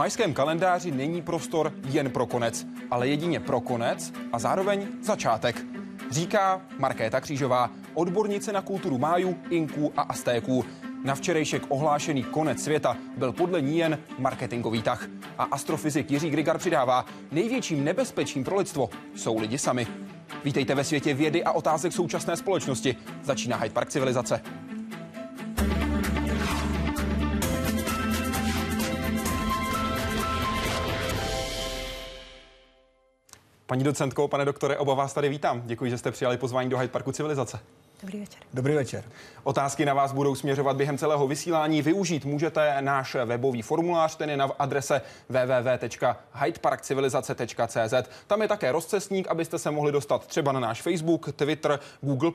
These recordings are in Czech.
majském kalendáři není prostor jen pro konec, ale jedině pro konec a zároveň začátek. Říká Markéta Křížová, odbornice na kulturu májů, inků a aztéků. Na včerejšek ohlášený konec světa byl podle ní jen marketingový tah. A astrofyzik Jiří Grigar přidává, největším nebezpečím pro lidstvo jsou lidi sami. Vítejte ve světě vědy a otázek současné společnosti. Začíná Hyde Park civilizace. Paní docentko, pane doktore, oba vás tady vítám. Děkuji, že jste přijali pozvání do Hyde Parku civilizace. Dobrý večer. Dobrý večer. Otázky na vás budou směřovat během celého vysílání. Využít můžete náš webový formulář, ten je na adrese www.hydeparkcivilizace.cz. Tam je také rozcestník, abyste se mohli dostat třeba na náš Facebook, Twitter, Google+,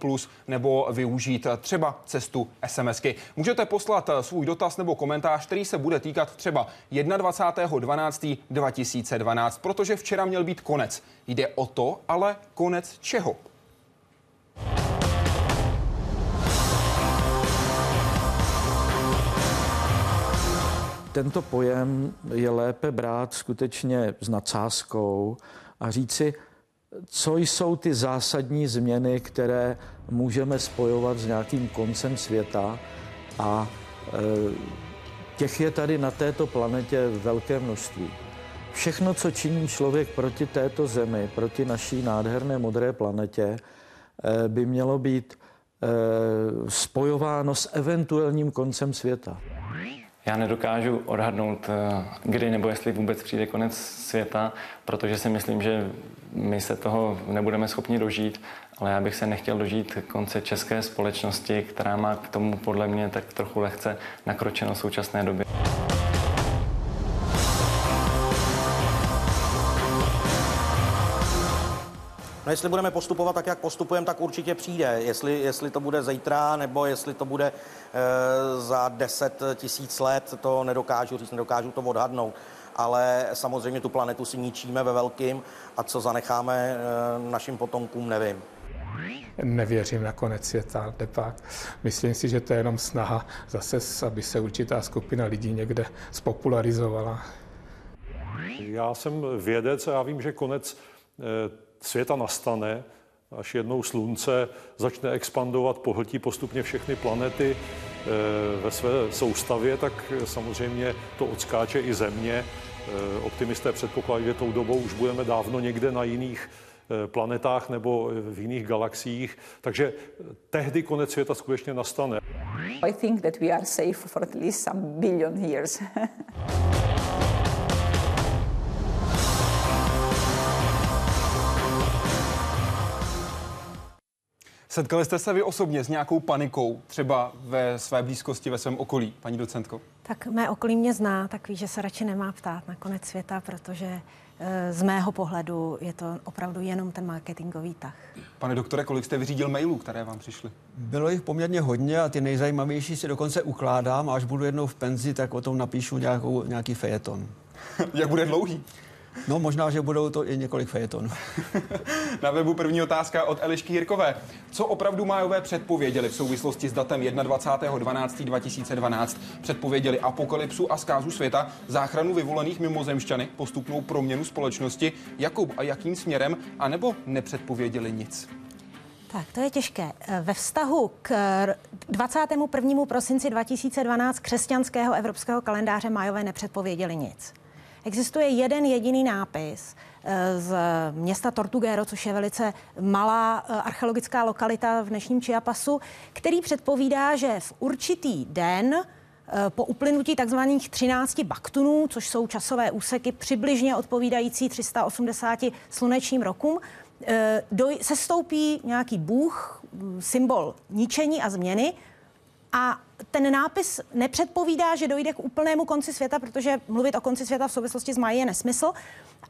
nebo využít třeba cestu SMSky. Můžete poslat svůj dotaz nebo komentář, který se bude týkat třeba 21.12.2012, protože včera měl být konec. Jde o to, ale konec čeho? tento pojem je lépe brát skutečně s nadsázkou a říci, co jsou ty zásadní změny, které můžeme spojovat s nějakým koncem světa a e, těch je tady na této planetě velké množství. Všechno, co činí člověk proti této zemi, proti naší nádherné modré planetě, e, by mělo být e, spojováno s eventuálním koncem světa. Já nedokážu odhadnout, eh, kdy nebo jestli vůbec přijde konec světa, protože si myslím, že my se toho nebudeme schopni dožít, ale já bych se nechtěl dožít konce české společnosti, která má k tomu podle mě tak trochu lehce nakročeno v současné době. No jestli budeme postupovat tak, jak postupujeme, tak určitě přijde. Jestli, jestli to bude zítra, nebo jestli to bude e, za 10 tisíc let, to nedokážu říct, nedokážu to odhadnout. Ale samozřejmě tu planetu si ničíme ve velkým a co zanecháme e, našim potomkům, nevím. Nevěřím na konec světa, pak. Myslím si, že to je jenom snaha zase, aby se určitá skupina lidí někde spopularizovala. Já jsem vědec a já vím, že konec e, světa nastane, až jednou slunce začne expandovat, pohltí postupně všechny planety eh, ve své soustavě, tak samozřejmě to odskáče i Země. Eh, optimisté předpokládají, že tou dobou už budeme dávno někde na jiných eh, planetách nebo v jiných galaxiích. Takže tehdy konec světa skutečně nastane. I think that we are safe for at least some billion years. Setkali jste se vy osobně s nějakou panikou, třeba ve své blízkosti, ve svém okolí, paní docentko? Tak mé okolí mě zná, tak ví, že se radši nemá ptát na konec světa, protože eh, z mého pohledu je to opravdu jenom ten marketingový tah. Pane doktore, kolik jste vyřídil mailů, které vám přišly? Bylo jich poměrně hodně a ty nejzajímavější si dokonce ukládám a až budu jednou v penzi, tak o tom napíšu nějakou, nějaký fejeton. Jak bude dlouhý? No možná, že budou to i několik fejetonů. Na webu první otázka od Elišky Jirkové. Co opravdu májové předpověděli v souvislosti s datem 21.12.2012? Předpověděli apokalypsu a zkázu světa, záchranu vyvolených mimozemšťany, postupnou proměnu společnosti, jakou a jakým směrem, anebo nepředpověděli nic? Tak, to je těžké. Ve vztahu k 21. prosinci 2012 křesťanského evropského kalendáře Majové nepředpověděli nic. Existuje jeden jediný nápis eh, z města Tortuguero, což je velice malá eh, archeologická lokalita v dnešním Chiapasu, který předpovídá, že v určitý den eh, po uplynutí takzvaných 13 baktunů, což jsou časové úseky přibližně odpovídající 380 slunečním rokům, se stoupí nějaký bůh, symbol ničení a změny a ten nápis nepředpovídá, že dojde k úplnému konci světa, protože mluvit o konci světa v souvislosti s Mají je nesmysl,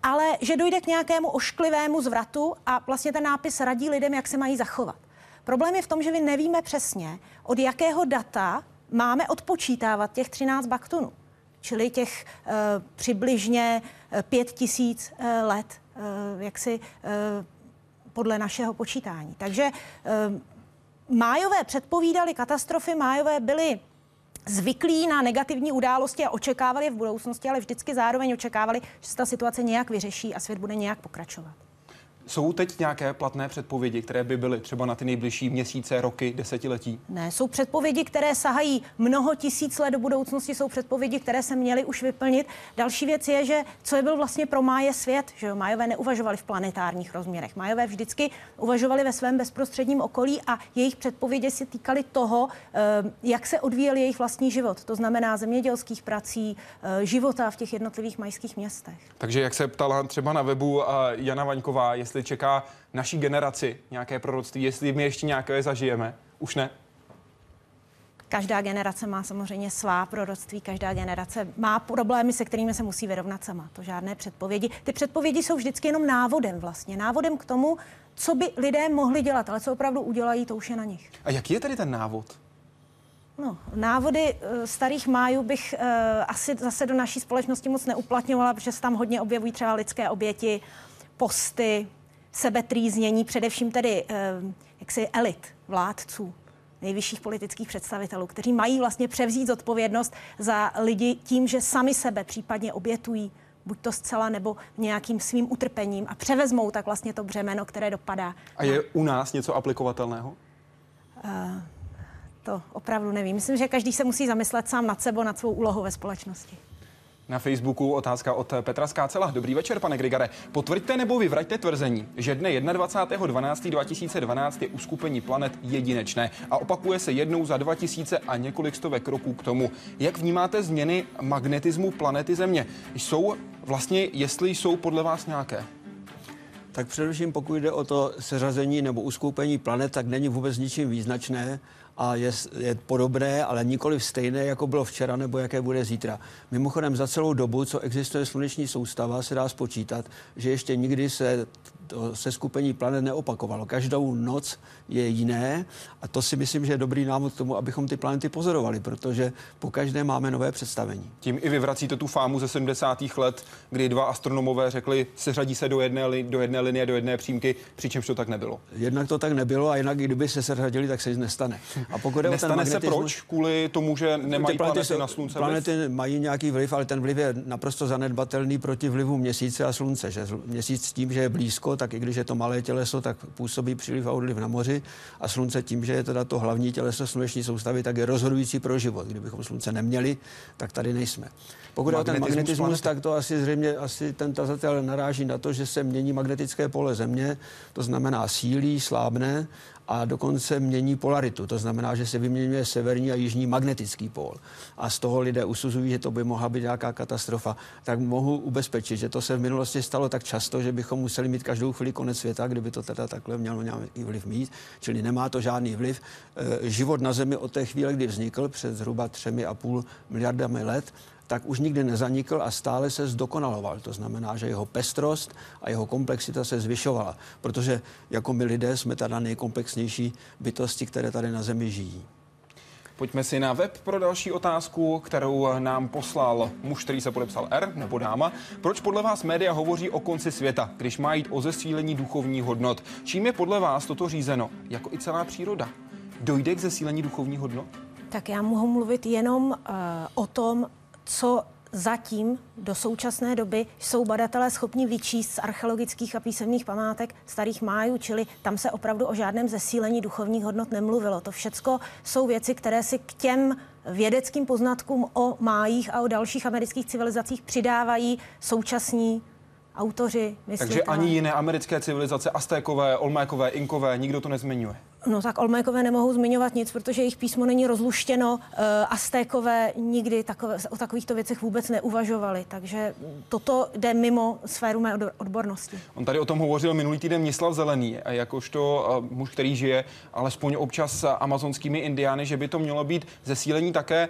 ale že dojde k nějakému ošklivému zvratu a vlastně ten nápis radí lidem, jak se mají zachovat. Problém je v tom, že my nevíme přesně, od jakého data máme odpočítávat těch 13 baktunů, čili těch uh, přibližně uh, pět tisíc uh, let, uh, jaksi uh, podle našeho počítání. Takže uh, Májové předpovídali katastrofy, májové byli zvyklí na negativní události a očekávali v budoucnosti, ale vždycky zároveň očekávali, že se ta situace nějak vyřeší a svět bude nějak pokračovat. Jsou teď nějaké platné předpovědi, které by byly třeba na ty nejbližší měsíce, roky, desetiletí? Ne, jsou předpovědi, které sahají mnoho tisíc let do budoucnosti, jsou předpovědi, které se měly už vyplnit. Další věc je, že co je byl vlastně pro Máje svět, že jo, Májové neuvažovali v planetárních rozměrech. Májové vždycky uvažovali ve svém bezprostředním okolí a jejich předpovědi se týkaly toho, eh, jak se odvíjel jejich vlastní život. To znamená zemědělských prací, eh, života v těch jednotlivých majských městech. Takže jak se ptala třeba na webu eh, Jana Vaňková, jestli čeká naší generaci nějaké proroctví, jestli my ještě nějaké zažijeme. Už ne? Každá generace má samozřejmě svá proroctví, každá generace má problémy, se kterými se musí vyrovnat sama. To žádné předpovědi. Ty předpovědi jsou vždycky jenom návodem vlastně. Návodem k tomu, co by lidé mohli dělat, ale co opravdu udělají, to už je na nich. A jaký je tedy ten návod? No, návody uh, starých májů bych uh, asi zase do naší společnosti moc neuplatňovala, protože se tam hodně objevují třeba lidské oběti, posty, sebetrýznění, především tedy uh, jaksi elit, vládců, nejvyšších politických představitelů, kteří mají vlastně převzít zodpovědnost za lidi tím, že sami sebe případně obětují, buď to zcela nebo nějakým svým utrpením a převezmou tak vlastně to břemeno, které dopadá. A je u nás něco aplikovatelného? Uh, to opravdu nevím. Myslím, že každý se musí zamyslet sám nad sebou, nad svou úlohou ve společnosti. Na Facebooku otázka od Petra Skácela. Dobrý večer, pane Grigare. Potvrďte nebo vyvraťte tvrzení, že dne 21.12.2012 je uskupení planet jedinečné a opakuje se jednou za 2000 a několik stovek roků k tomu. Jak vnímáte změny magnetismu planety Země? Jsou vlastně, jestli jsou podle vás nějaké? Tak především pokud jde o to seřazení nebo uskupení planet, tak není vůbec ničím význačné a je, je podobné, ale nikoli stejné, jako bylo včera nebo jaké bude zítra. Mimochodem za celou dobu, co existuje sluneční soustava, se dá spočítat, že ještě nikdy se to seskupení planet neopakovalo. Každou noc je jiné a to si myslím, že je dobrý návod k tomu, abychom ty planety pozorovali, protože po každé máme nové představení. Tím i vyvracíte tu fámu ze 70. let, kdy dva astronomové řekli, seřadí se do jedné, do jedné linie, do jedné přímky, přičemž to tak nebylo. Jednak to tak nebylo a jinak, kdyby se seřadili, tak se nic nestane. A pokud nestane magnetismus, se proč? Kvůli tomu, že nemají planety, planety na slunce Planety vliv? mají nějaký vliv, ale ten vliv je naprosto zanedbatelný proti vlivu měsíce a slunce. Že měsíc tím, že je blízko, tak i když je to malé těleso, tak působí příliv a odliv na moři a slunce tím, že je teda to hlavní těleso sluneční soustavy, tak je rozhodující pro život. Kdybychom slunce neměli, tak tady nejsme. Pokud je o ten magnetismus, tak to asi zřejmě asi ten tazatel naráží na to, že se mění magnetické pole Země, to znamená sílí, slábne a dokonce mění polaritu. To znamená, že se vyměňuje severní a jižní magnetický pól. A z toho lidé usuzují, že to by mohla být nějaká katastrofa. Tak mohu ubezpečit, že to se v minulosti stalo tak často, že bychom museli mít každou chvíli konec světa, kdyby to teda takhle mělo nějaký vliv mít. Čili nemá to žádný vliv. E, život na Zemi od té chvíle, kdy vznikl, před zhruba třemi a půl miliardami let, tak už nikdy nezanikl a stále se zdokonaloval. To znamená, že jeho pestrost a jeho komplexita se zvyšovala, protože jako my lidé jsme teda nejkomplexnější bytosti, které tady na Zemi žijí. Pojďme si na web pro další otázku, kterou nám poslal muž, který se podepsal R, nebo dáma. Proč podle vás média hovoří o konci světa, když má jít o zesílení duchovních hodnot? Čím je podle vás toto řízeno, jako i celá příroda? Dojde k zesílení duchovních hodnot? Tak já mohu mluvit jenom uh, o tom, co zatím do současné doby jsou badatelé schopni vyčíst z archeologických a písemných památek starých májů, čili tam se opravdu o žádném zesílení duchovních hodnot nemluvilo. To všecko jsou věci, které si k těm vědeckým poznatkům o májích a o dalších amerických civilizacích přidávají současní autoři, myslitelé. Takže ani jiné americké civilizace, Aztékové, Olmékové, Inkové, nikdo to nezmiňuje? No tak Olmékové nemohou zmiňovat nic, protože jejich písmo není rozluštěno. Uh, Aztékové nikdy takové, o takovýchto věcech vůbec neuvažovali, takže toto jde mimo sféru mé odbornosti. On tady o tom hovořil minulý týden Mislav Zelený, jakožto uh, muž, který žije alespoň občas s amazonskými indiány, že by to mělo být zesílení také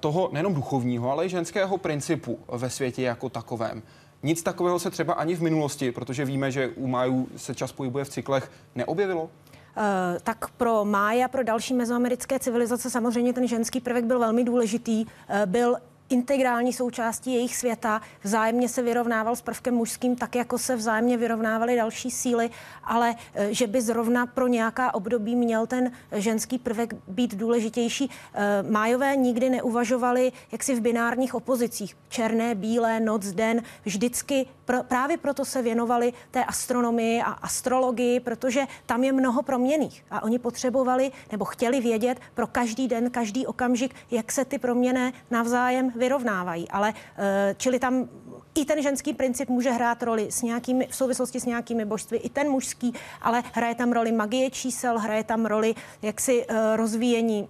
toho nejenom duchovního, ale i ženského principu ve světě jako takovém. Nic takového se třeba ani v minulosti, protože víme, že u májů se čas pohybuje v cyklech, neobjevilo? Uh, tak pro mája, pro další mezoamerické civilizace samozřejmě ten ženský prvek byl velmi důležitý. Uh, byl integrální součástí jejich světa, vzájemně se vyrovnával s prvkem mužským, tak jako se vzájemně vyrovnávaly další síly, ale eh, že by zrovna pro nějaká období měl ten ženský prvek být důležitější. Eh, Májové nikdy neuvažovali jaksi v binárních opozicích. Černé, bílé, noc, den. Vždycky pr- právě proto se věnovali té astronomii a astrologii, protože tam je mnoho proměných. A oni potřebovali nebo chtěli vědět pro každý den, každý okamžik, jak se ty proměny navzájem vyrovnávají. Ale eh, čili tam i ten ženský princip může hrát roli s nějakými, v souvislosti s nějakými božství, i ten mužský, ale hraje tam roli magie čísel, hraje tam roli jaksi eh, rozvíjení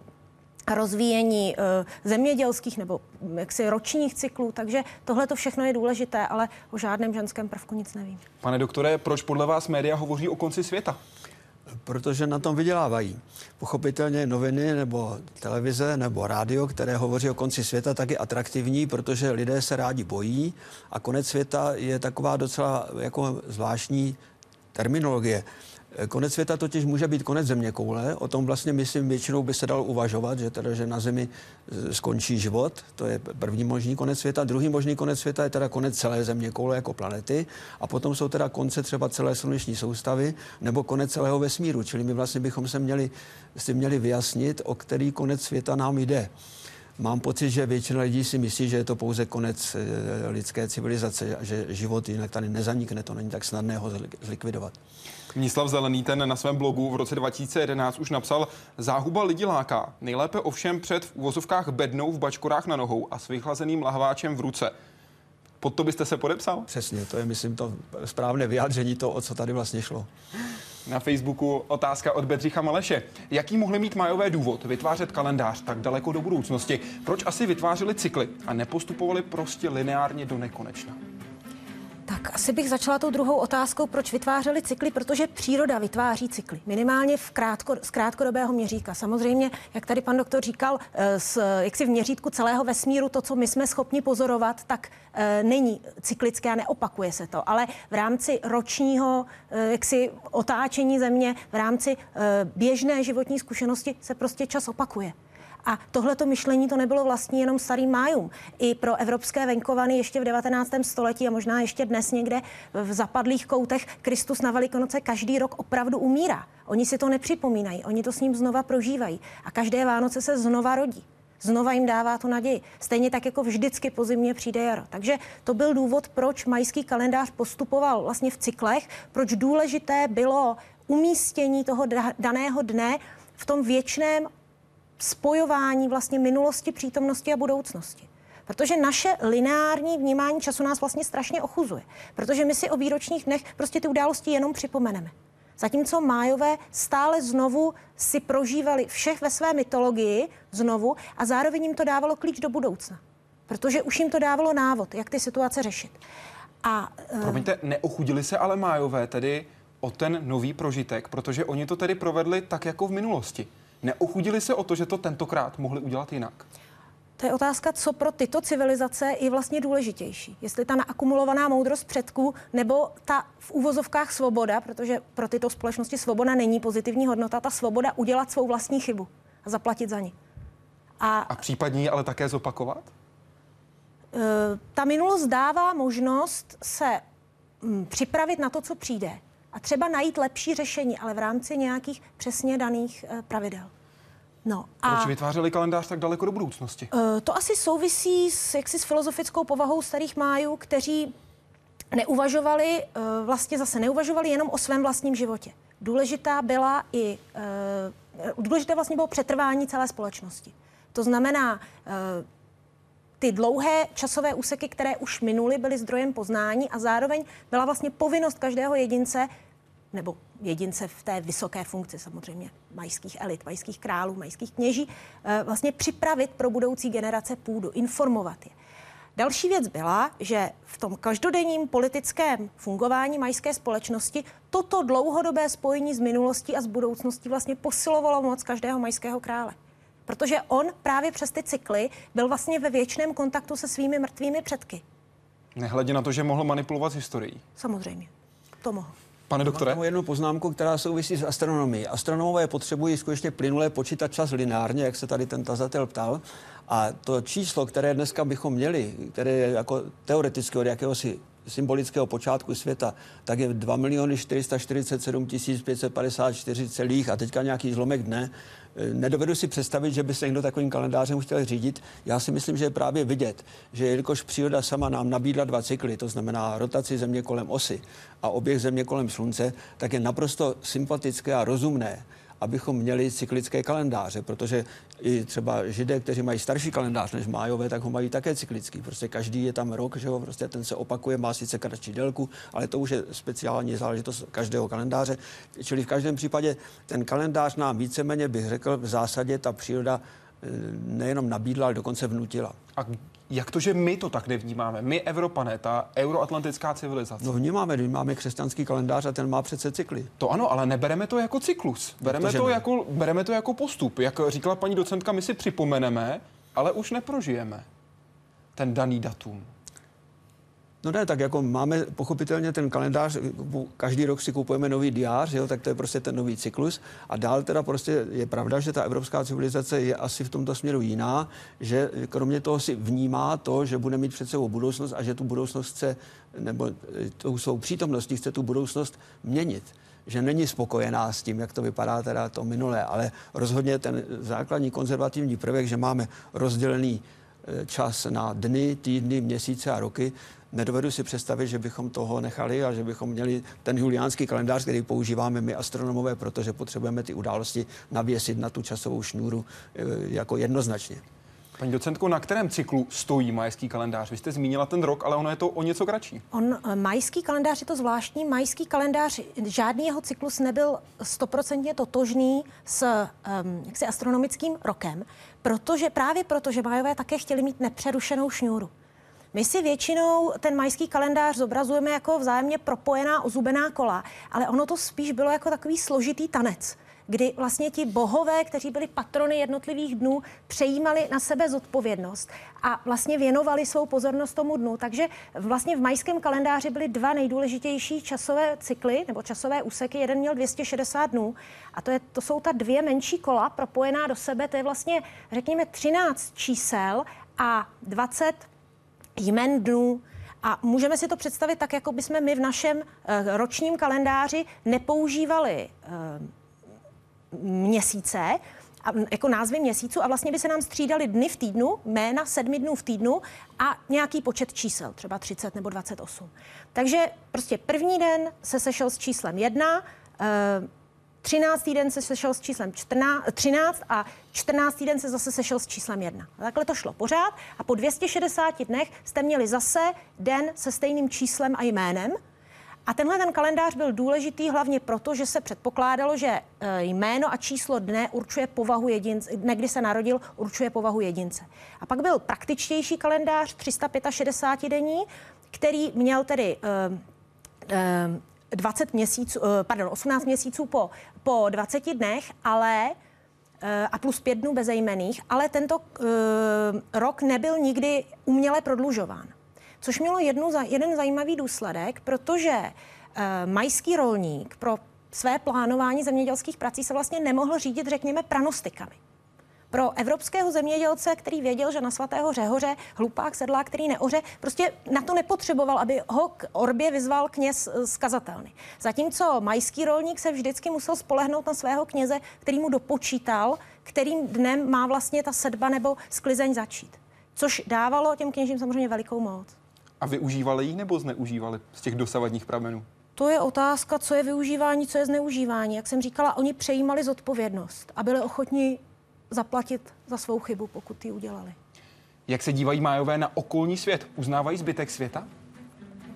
rozvíjení e, zemědělských nebo jaksi ročních cyklů, takže tohle to všechno je důležité, ale o žádném ženském prvku nic nevím. Pane doktore, proč podle vás média hovoří o konci světa? Protože na tom vydělávají. Pochopitelně noviny nebo televize nebo rádio, které hovoří o konci světa, tak je atraktivní, protože lidé se rádi bojí a konec světa je taková docela jako zvláštní terminologie. Konec světa totiž může být konec země koule. O tom vlastně, myslím, většinou by se dalo uvažovat, že teda, že na Zemi e, skončí život. To je první možný konec světa. Druhý možný konec světa je teda konec celé země koule jako planety. A potom jsou teda konce třeba celé sluneční soustavy nebo konec celého vesmíru. Čili my vlastně bychom se měli, si měli vyjasnit, o který konec světa nám jde. Mám pocit, že většina lidí si myslí, že je to pouze konec e, lidské civilizace, že život jinak tady nezanikne, to není tak snadné ho zlikvidovat. Míslav Zelený ten na svém blogu v roce 2011 už napsal Záhuba lidí láká. Nejlépe ovšem před v uvozovkách bednou v bačkorách na nohou a s vychlazeným lahváčem v ruce. Pod to byste se podepsal? Přesně, to je, myslím, to správné vyjádření to, o co tady vlastně šlo. Na Facebooku otázka od Bedřicha Maleše. Jaký mohli mít majové důvod vytvářet kalendář tak daleko do budoucnosti? Proč asi vytvářeli cykly a nepostupovali prostě lineárně do nekonečna? Tak asi bych začala tou druhou otázkou, proč vytvářeli cykly, protože příroda vytváří cykly, minimálně v krátko, z krátkodobého měřítka. Samozřejmě, jak tady pan doktor říkal, z, eh, jak si v měřítku celého vesmíru to, co my jsme schopni pozorovat, tak e, není cyklické a neopakuje se to. Ale v rámci ročního e, jaksi otáčení země, v rámci běžné životní zkušenosti se prostě čas opakuje. A tohleto myšlení to nebylo vlastní jenom starým májům. I pro evropské venkovany ještě v 19. století a možná ještě dnes někde v zapadlých koutech Kristus na Velikonoce každý rok opravdu umírá. Oni si to nepřipomínají, oni to s ním znova prožívají. A každé Vánoce se znova rodí. Znova jim dává tu naději. Stejně tak jako vždycky po zimě přijde jaro. Takže to byl důvod, proč majský kalendář postupoval vlastně v cyklech, proč důležité bylo umístění toho daného dne v tom věčném spojování vlastně minulosti, přítomnosti a budoucnosti. Protože naše lineární vnímání času nás vlastně strašně ochuzuje. Protože my si o výročních dnech prostě ty události jenom připomeneme. Zatímco májové stále znovu si prožívali všech ve své mytologii znovu a zároveň jim to dávalo klíč do budoucna. Protože už jim to dávalo návod, jak ty situace řešit. A, uh... Promiňte, neochudili se ale májové tedy o ten nový prožitek, protože oni to tedy provedli tak jako v minulosti. Neochudili se o to, že to tentokrát mohli udělat jinak? To je otázka, co pro tyto civilizace je vlastně důležitější. Jestli ta naakumulovaná moudrost předků nebo ta v úvozovkách svoboda, protože pro tyto společnosti svoboda není pozitivní hodnota, ta svoboda udělat svou vlastní chybu a zaplatit za ní. A, a případně ji ale také zopakovat? E, ta minulost dává možnost se m, připravit na to, co přijde a třeba najít lepší řešení, ale v rámci nějakých přesně daných uh, pravidel. No, a Proč vytvářeli kalendář tak daleko do budoucnosti? Uh, to asi souvisí s, jaksi s filozofickou povahou starých májů, kteří neuvažovali, uh, vlastně zase neuvažovali jenom o svém vlastním životě. Důležitá byla i, důležité vlastně bylo přetrvání celé společnosti. To znamená, ty dlouhé časové úseky, které už minuly, byly zdrojem poznání a zároveň byla vlastně povinnost každého jedince nebo jedince v té vysoké funkci samozřejmě majských elit, majských králů, majských kněží, eh, vlastně připravit pro budoucí generace půdu, informovat je. Další věc byla, že v tom každodenním politickém fungování majské společnosti toto dlouhodobé spojení s minulostí a s budoucností vlastně posilovalo moc každého majského krále. Protože on právě přes ty cykly byl vlastně ve věčném kontaktu se svými mrtvými předky. Nehledě na to, že mohl manipulovat s historií. Samozřejmě, to mohl. Pane doktore? Mám jednu poznámku, která souvisí s astronomií. Astronomové potřebují skutečně plynule počítat čas lineárně, jak se tady ten tazatel ptal. A to číslo, které dneska bychom měli, které je jako teoreticky od jakéhosi symbolického počátku světa, tak je 2 miliony 447 554 celých a teďka nějaký zlomek dne. E, nedovedu si představit, že by se někdo takovým kalendářem chtěl řídit. Já si myslím, že je právě vidět, že jelikož příroda sama nám nabídla dva cykly, to znamená rotaci Země kolem osy a oběh Země kolem Slunce, tak je naprosto sympatické a rozumné, abychom měli cyklické kalendáře, protože i třeba židé, kteří mají starší kalendář než májové, tak ho mají také cyklický. Prostě každý je tam rok, že ho prostě ten se opakuje, má sice kratší délku, ale to už je speciální záležitost každého kalendáře. Čili v každém případě ten kalendář nám víceméně, bych řekl, v zásadě ta příroda nejenom nabídla, ale dokonce vnutila. A jak to, že my to tak nevnímáme? My, Evropané, ta euroatlantická civilizace. No vnímáme, my máme křesťanský kalendář a ten má přece cykly. To ano, ale nebereme to jako cyklus. Bereme, to, to jako, bereme to jako postup. Jak říkala paní docentka, my si připomeneme, ale už neprožijeme ten daný datum. No ne, tak jako máme pochopitelně ten kalendář, každý rok si kupujeme nový diář, jo, tak to je prostě ten nový cyklus. A dál teda prostě je pravda, že ta evropská civilizace je asi v tomto směru jiná, že kromě toho si vnímá to, že bude mít před sebou budoucnost a že tu budoucnost chce, nebo tou svou přítomností chce tu budoucnost měnit že není spokojená s tím, jak to vypadá teda to minulé, ale rozhodně ten základní konzervativní prvek, že máme rozdělený eh, čas na dny, týdny, měsíce a roky, nedovedu si představit, že bychom toho nechali a že bychom měli ten juliánský kalendář, který používáme my astronomové, protože potřebujeme ty události navěsit na tu časovou šňůru e, jako jednoznačně. Paní docentko, na kterém cyklu stojí majský kalendář? Vy jste zmínila ten rok, ale ono je to o něco kratší. On, e, majský kalendář je to zvláštní. Majský kalendář, žádný jeho cyklus nebyl stoprocentně totožný s um, jaksi astronomickým rokem, protože právě proto, že majové také chtěli mít nepřerušenou šňůru. My si většinou ten majský kalendář zobrazujeme jako vzájemně propojená ozubená kola, ale ono to spíš bylo jako takový složitý tanec kdy vlastně ti bohové, kteří byli patrony jednotlivých dnů, přejímali na sebe zodpovědnost a vlastně věnovali svou pozornost tomu dnu. Takže vlastně v majském kalendáři byly dva nejdůležitější časové cykly nebo časové úseky. Jeden měl 260 dnů a to, je, to jsou ta dvě menší kola propojená do sebe. To je vlastně, řekněme, 13 čísel a 20 jmen dnů. A můžeme si to představit tak, jako bychom my v našem uh, ročním kalendáři nepoužívali uh, měsíce, a, jako názvy měsíců a vlastně by se nám střídali dny v týdnu, jména sedmi dnů v týdnu a nějaký počet čísel, třeba 30 nebo 28. Takže prostě první den se sešel s číslem jedna, uh, 13. den se sešel s číslem 14, 13 a 14. den se zase sešel s číslem 1. A takhle to šlo pořád a po 260 dnech jste měli zase den se stejným číslem a jménem. A tenhle ten kalendář byl důležitý hlavně proto, že se předpokládalo, že e, jméno a číslo dne určuje povahu jedince, dne, kdy se narodil, určuje povahu jedince. A pak byl praktičtější kalendář 365 denní, který měl tedy uh, uh, 20 měsíců, pardon, 18 měsíců po, po 20 dnech, ale a plus pět dnů bezejmených, ale tento rok nebyl nikdy uměle prodlužován. Což mělo jednu, jeden zajímavý důsledek, protože uh, majský rolník pro své plánování zemědělských prací se vlastně nemohl řídit, řekněme, pranostikami. Pro evropského zemědělce, který věděl, že na svatého řehoře hlupák sedlá, který neoře, prostě na to nepotřeboval, aby ho k orbě vyzval kněz z kazatelny. Zatímco majský rolník se vždycky musel spolehnout na svého kněze, který mu dopočítal, kterým dnem má vlastně ta sedba nebo sklizeň začít. Což dávalo těm kněžím samozřejmě velikou moc. A využívali ji nebo zneužívali z těch dosavadních pramenů? To je otázka, co je využívání, co je zneužívání. Jak jsem říkala, oni přejímali zodpovědnost a byli ochotni zaplatit za svou chybu, pokud ji udělali. Jak se dívají májové na okolní svět? Uznávají zbytek světa?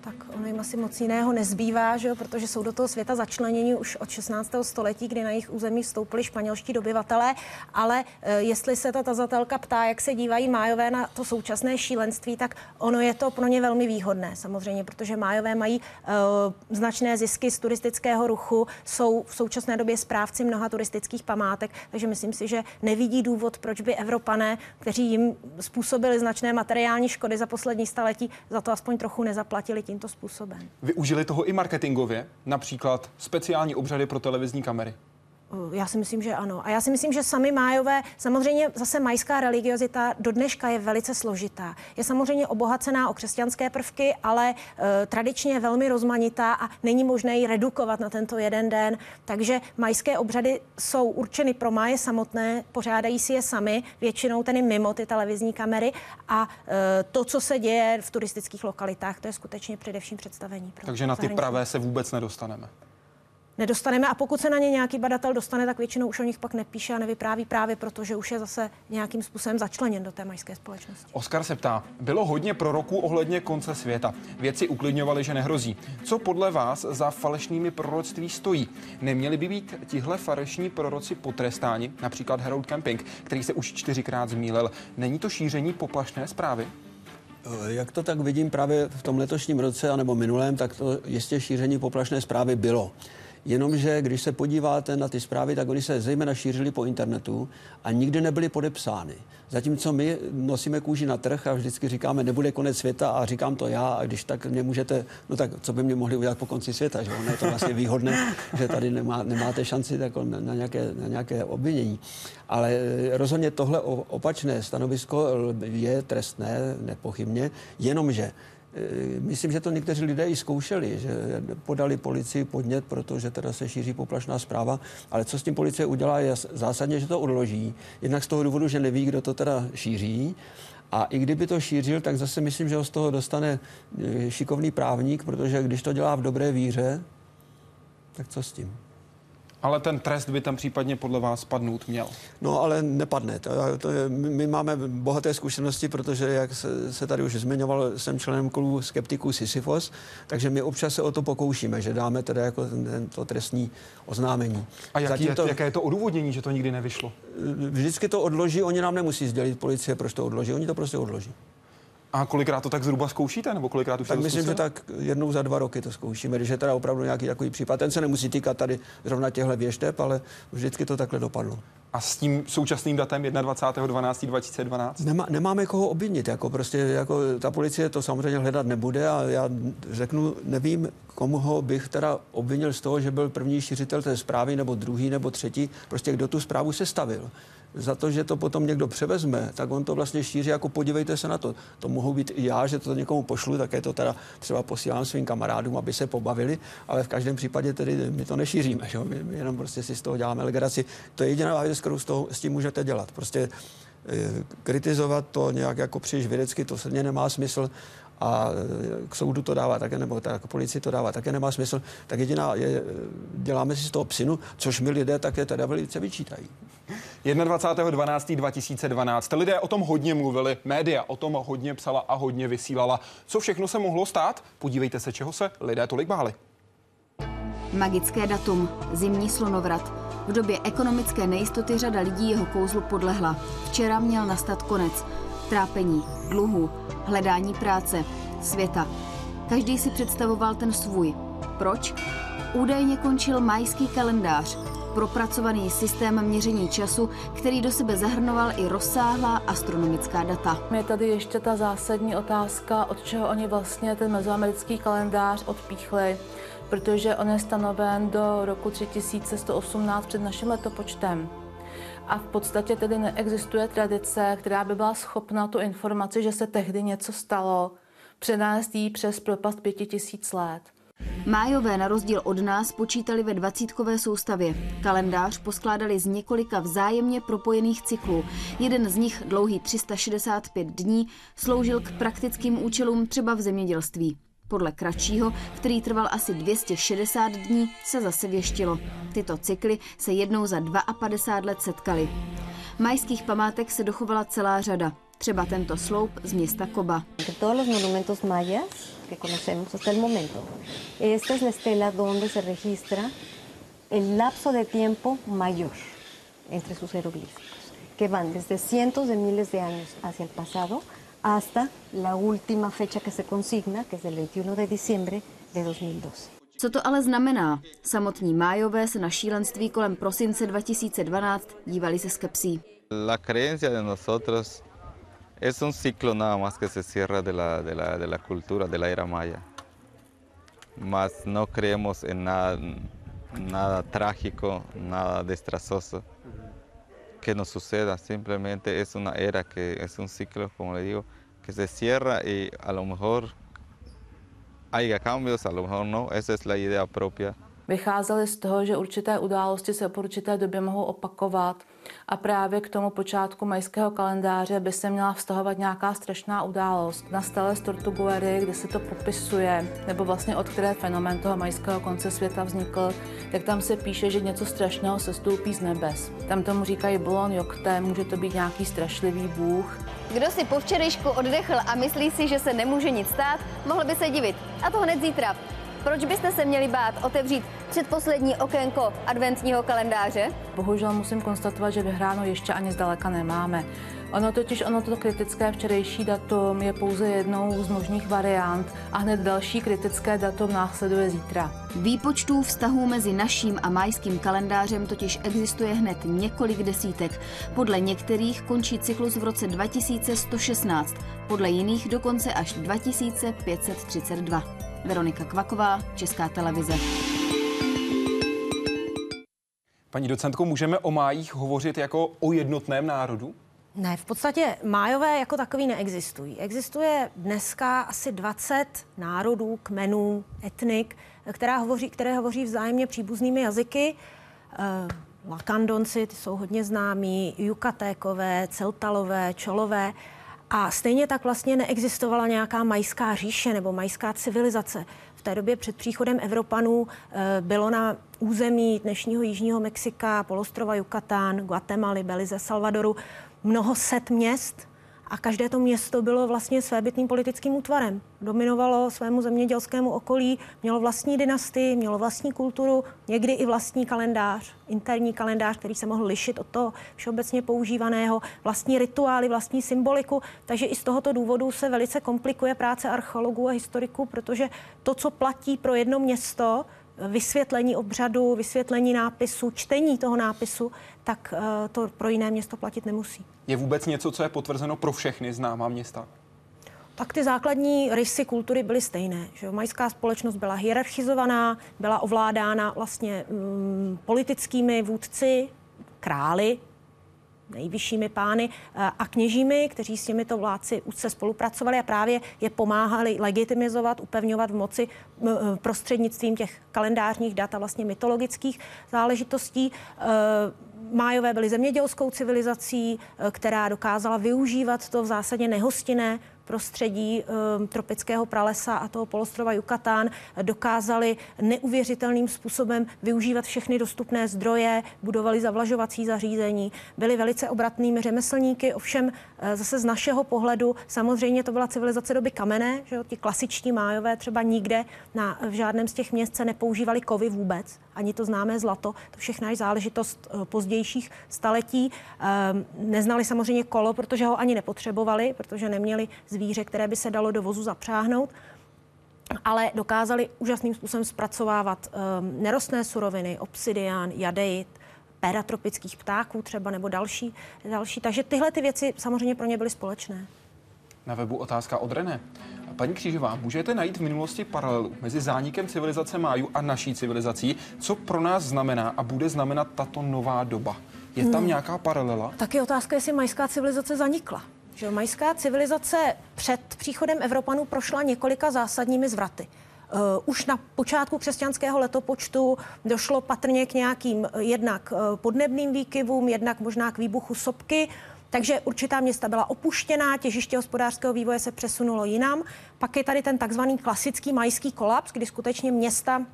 Tak ono jim asi moc jiného nezbývá, že jo, protože jsou do toho světa začleněni už od 16. století, kdy na jejich území vstoupili španělští dobyvatelé, ale e, jestli se ta tazatelka ptá, jak se dívají májové na to současné šílenství, tak ono je to pro ně velmi výhodné samozřejmě, protože májové mají e, značné zisky z turistického ruchu, jsou v současné době správci mnoha turistických památek, takže myslím si, že nevidí důvod, proč by Evropané, kteří jim způsobili značné materiální škody za poslední staletí, za to aspoň trochu nezaplatili tímto způsobem. Využili toho i marketingově, například speciální obřady pro televizní kamery. Eh, já si myslím, že ano. A já si myslím, že sami májové, samozřejmě zase majská religiozita do dneška je velice složitá. Je samozřejmě obohacená o křesťanské prvky, ale uh, tradičně je velmi rozmanitá a není možné ji redukovat na tento jeden den. Takže majské obřady jsou určeny pro máje samotné, pořádají si je sami, většinou tedy mimo ty televizní kamery a uh, to, co se děje v turistických lokalitách, to je skutečně především představení. Pro Takže na ty pravé se vůbec nedostaneme nedostaneme. A pokud se na ně nějaký badatel dostane, tak většinou už o nich pak nepíše a nevypráví právě proto, že už je zase nějakým způsobem začleněn do té majské společnosti. Oskar se ptá, bylo hodně proroků ohledně konce světa. Věci uklidňovali, že nehrozí. Co podle vás za falešnými proroctví stojí? Neměli by být tihle falešní proroci potrestáni, například Harold Camping, který se už čtyřikrát zmílil. Není to šíření poplašné zprávy? Jak to tak vidím právě v tom letošním roce, anebo minulém, tak to jistě šíření poplašné zprávy bylo. Jenomže když se podíváte na ty zprávy, tak oni se zejména šířili po internetu a nikdy nebyly podepsány. Zatímco my nosíme kůži na trh a vždycky říkáme, nebude konec světa a říkám to já a když tak mě můžete, no tak co by mě mohli udělat po konci světa, že ono je to vlastně výhodné, že tady nemá, nemáte šanci jako na, nějaké, na nějaké obvinění. Ale rozhodně tohle opačné stanovisko je trestné, nepochybně, jenomže Eh, myslím, že to někteří lidé i zkoušeli, že podali policii podnět, protože teda se šíří poplašná zpráva, ale co s tím policie udělá, je zásadně, že to odloží. Jednak z toho důvodu, že neví, kdo to teda šíří. A i kdyby to šířil, tak zase myslím, že ho z toho dostane eh, šikovný právník, protože když to dělá v dobré víře, tak co s tím? Ale ten trest by tam případně podle vás padnout měl. No ale nepadne. To, to je, my máme bohaté zkušenosti, protože, jak se, se tady už zmiňoval, jsem členem klubu skeptiků Sisyfos, takže my občas se o to pokoušíme, že dáme teda jako ten, to trestní oznámení. A jaký je, to, jaké je to odůvodnění, že to nikdy nevyšlo? Vždycky to odloží, oni nám nemusí sdělit policie, proč to odloží, oni to prostě odloží. A kolikrát to tak zhruba zkoušíte, nebo kolikrát už Tak myslím, že tak jednou za dva roky to zkoušíme, když je teda opravdu nějaký takový případ. Ten se nemusí týkat tady zrovna těchto věšteb, ale vždycky to takhle dopadlo. A s tím současným datem 21.12.2012? Nemá, nemáme koho obvinit, jako prostě jako ta policie to samozřejmě hledat nebude a já řeknu, nevím, komu ho bych teda obvinil z toho, že byl první šiřitel té zprávy, nebo druhý, nebo třetí, prostě kdo tu zprávu sestavil za to, že to potom někdo převezme, tak on to vlastně šíří jako podívejte se na to. To mohou být i já, že to někomu pošlu, tak je to teda třeba posílám svým kamarádům, aby se pobavili, ale v každém případě tedy my to nešíříme, že? My, jenom prostě si z toho děláme legraci. To je jediná věc, kterou s, toho, s tím můžete dělat. Prostě eh, kritizovat to nějak jako příliš vědecky, to se nemá smysl a eh, k soudu to dává také, nebo tak, policii to dává také nemá smysl, tak jediná je, děláme si z toho psinu, což my lidé také teda velice vyčítají. 21.12.2012. Lidé o tom hodně mluvili, média o tom hodně psala a hodně vysílala. Co všechno se mohlo stát? Podívejte se, čeho se lidé tolik báli. Magické datum, zimní slunovrat. V době ekonomické nejistoty řada lidí jeho kouzlu podlehla. Včera měl nastat konec. Trápení, dluhu, hledání práce, světa. Každý si představoval ten svůj. Proč? Údajně končil majský kalendář, propracovaný systém měření času, který do sebe zahrnoval i rozsáhlá astronomická data. Je tady ještě ta zásadní otázka, od čeho oni vlastně ten mezoamerický kalendář odpíchli, protože on je stanoven do roku 3118 před naším letopočtem. A v podstatě tedy neexistuje tradice, která by byla schopna tu informaci, že se tehdy něco stalo, přenést jí přes propast pěti tisíc let. Májové na rozdíl od nás počítali ve dvacítkové soustavě. Kalendář poskládali z několika vzájemně propojených cyklů. Jeden z nich, dlouhý 365 dní, sloužil k praktickým účelům třeba v zemědělství. Podle kratšího, který trval asi 260 dní, se zase věštilo. Tyto cykly se jednou za 52 let setkaly. Majských památek se dochovala celá řada. Třeba tento sloup z města Koba. Se entre sus jeroglíficos, que van desde cientos de miles de años hacia el pasado hasta la última fecha que se consigna, que es el 21 de diciembre de 2012. Co to ale znamená? Samotní májové se na šílenství kolem prosince 2012 dívali se skepsí. La creencia de nosotros es un ciclo nada más que se cierra de la, de la, de la cultura, de la era maya. mas no creemos en nada, nada trágico, nada desastroso que nos suceda. Simplemente es una era que es un ciclo, como le digo, que se cierra y a lo mejor haya cambios, a lo mejor no. Esa es la idea propia. Vycházeli z toho, že určité události se po určité době mohou opakovat a právě k tomu počátku majského kalendáře by se měla vztahovat nějaká strašná událost. Na stele z Tortuguery, kde se to popisuje, nebo vlastně od které fenomén toho majského konce světa vznikl, tak tam se píše, že něco strašného se stoupí z nebes. Tam tomu říkají Bolon Jokte, může to být nějaký strašlivý bůh. Kdo si po včerejšku oddechl a myslí si, že se nemůže nic stát, mohl by se divit. A to hned zítra. Proč byste se měli bát otevřít předposlední okénko adventního kalendáře? Bohužel musím konstatovat, že vyhráno ještě ani zdaleka nemáme. Ono totiž, ono to kritické včerejší datum je pouze jednou z možných variant a hned další kritické datum následuje zítra. Výpočtů vztahů mezi naším a majským kalendářem totiž existuje hned několik desítek. Podle některých končí cyklus v roce 2116, podle jiných dokonce až 2532. Veronika Kvaková, Česká televize. Paní docentko, můžeme o májích hovořit jako o jednotném národu? Ne, v podstatě májové jako takový neexistují. Existuje dneska asi 20 národů, kmenů, etnik, která hovoří, které hovoří vzájemně příbuznými jazyky. Eh, Lakandonci, ty jsou hodně známí, Jukatékové, Celtalové, Čolové. A stejně tak vlastně neexistovala nějaká majská říše nebo majská civilizace. V té době před příchodem Evropanů eh, bylo na území dnešního jižního Mexika, polostrova Yucatán, Guatemaly, Belize, Salvadoru mnoho set měst a každé to město bylo vlastně svébytným politickým útvarem. Dominovalo svému zemědělskému okolí, mělo vlastní dynastii, mělo vlastní kulturu, někdy i vlastní kalendář, interní kalendář, který se mohl lišit od toho všeobecně používaného, vlastní rituály, vlastní symboliku. Takže i z tohoto důvodu se velice komplikuje práce archeologů a historiků, protože to, co platí pro jedno město, vysvětlení obřadu, vysvětlení nápisu, čtení toho nápisu, tak eh, to pro jiné město platit nemusí. Je vůbec něco, co je potvrzeno pro všechny známá města? Tak ty základní rysy kultury byly stejné. Že Majská společnost byla hierarchizovaná, byla ovládána vlastně mm, politickými vůdci, krály, nejvyššími pány eh, a kněžími, kteří s těmito vládci úzce spolupracovali a právě je pomáhali legitimizovat, upevňovat v moci eh, prostřednictvím těch kalendářních dat a vlastně mytologických záležitostí. Eh, Májové byly zemědělskou civilizací, která dokázala využívat to v zásadě nehostinné prostředí um, tropického pralesa a toho polostrova Yucatán dokázali neuvěřitelným způsobem využívat všechny dostupné zdroje, budovali zavlažovací zařízení, byli velice obratnými řemeslníky, ovšem eh, zase z našeho pohledu samozřejmě to byla civilizace doby kamenné, že jo, ti klasičtí májové třeba nikde na, v žádném z těch měst se nepoužívali kovy vůbec, ani to známé zlato, to všechno je záležitost eh, pozdějších staletí. Ehm, neznali samozřejmě kolo, protože ho ani nepotřebovali, protože neměli zvíře, které by se dalo do vozu zapřáhnout ale dokázali úžasným způsobem zpracovávat um, nerostné suroviny, obsidian, jadeit, péra tropických ptáků třeba nebo další, další. Takže tyhle ty věci samozřejmě pro ně byly společné. Na webu otázka od René. Paní Křížová, můžete najít v minulosti paralelu mezi zánikem civilizace Máju a naší civilizací? Co pro nás znamená a bude znamenat tato nová doba? Je tam hmm. nějaká paralela? Taky otázka, jestli majská civilizace zanikla. Že majská civilizace před příchodem Evropanů prošla několika zásadními zvraty. Uh, už na počátku křesťanského letopočtu došlo patrně k nějakým uh, jednak uh, podnebným výkyvům, jednak možná k výbuchu sopky. Takže určitá města byla opuštěná, těžiště hospodářského vývoje se přesunulo jinam. Pak je tady ten takzvaný klasický majský kolaps, kdy skutečně města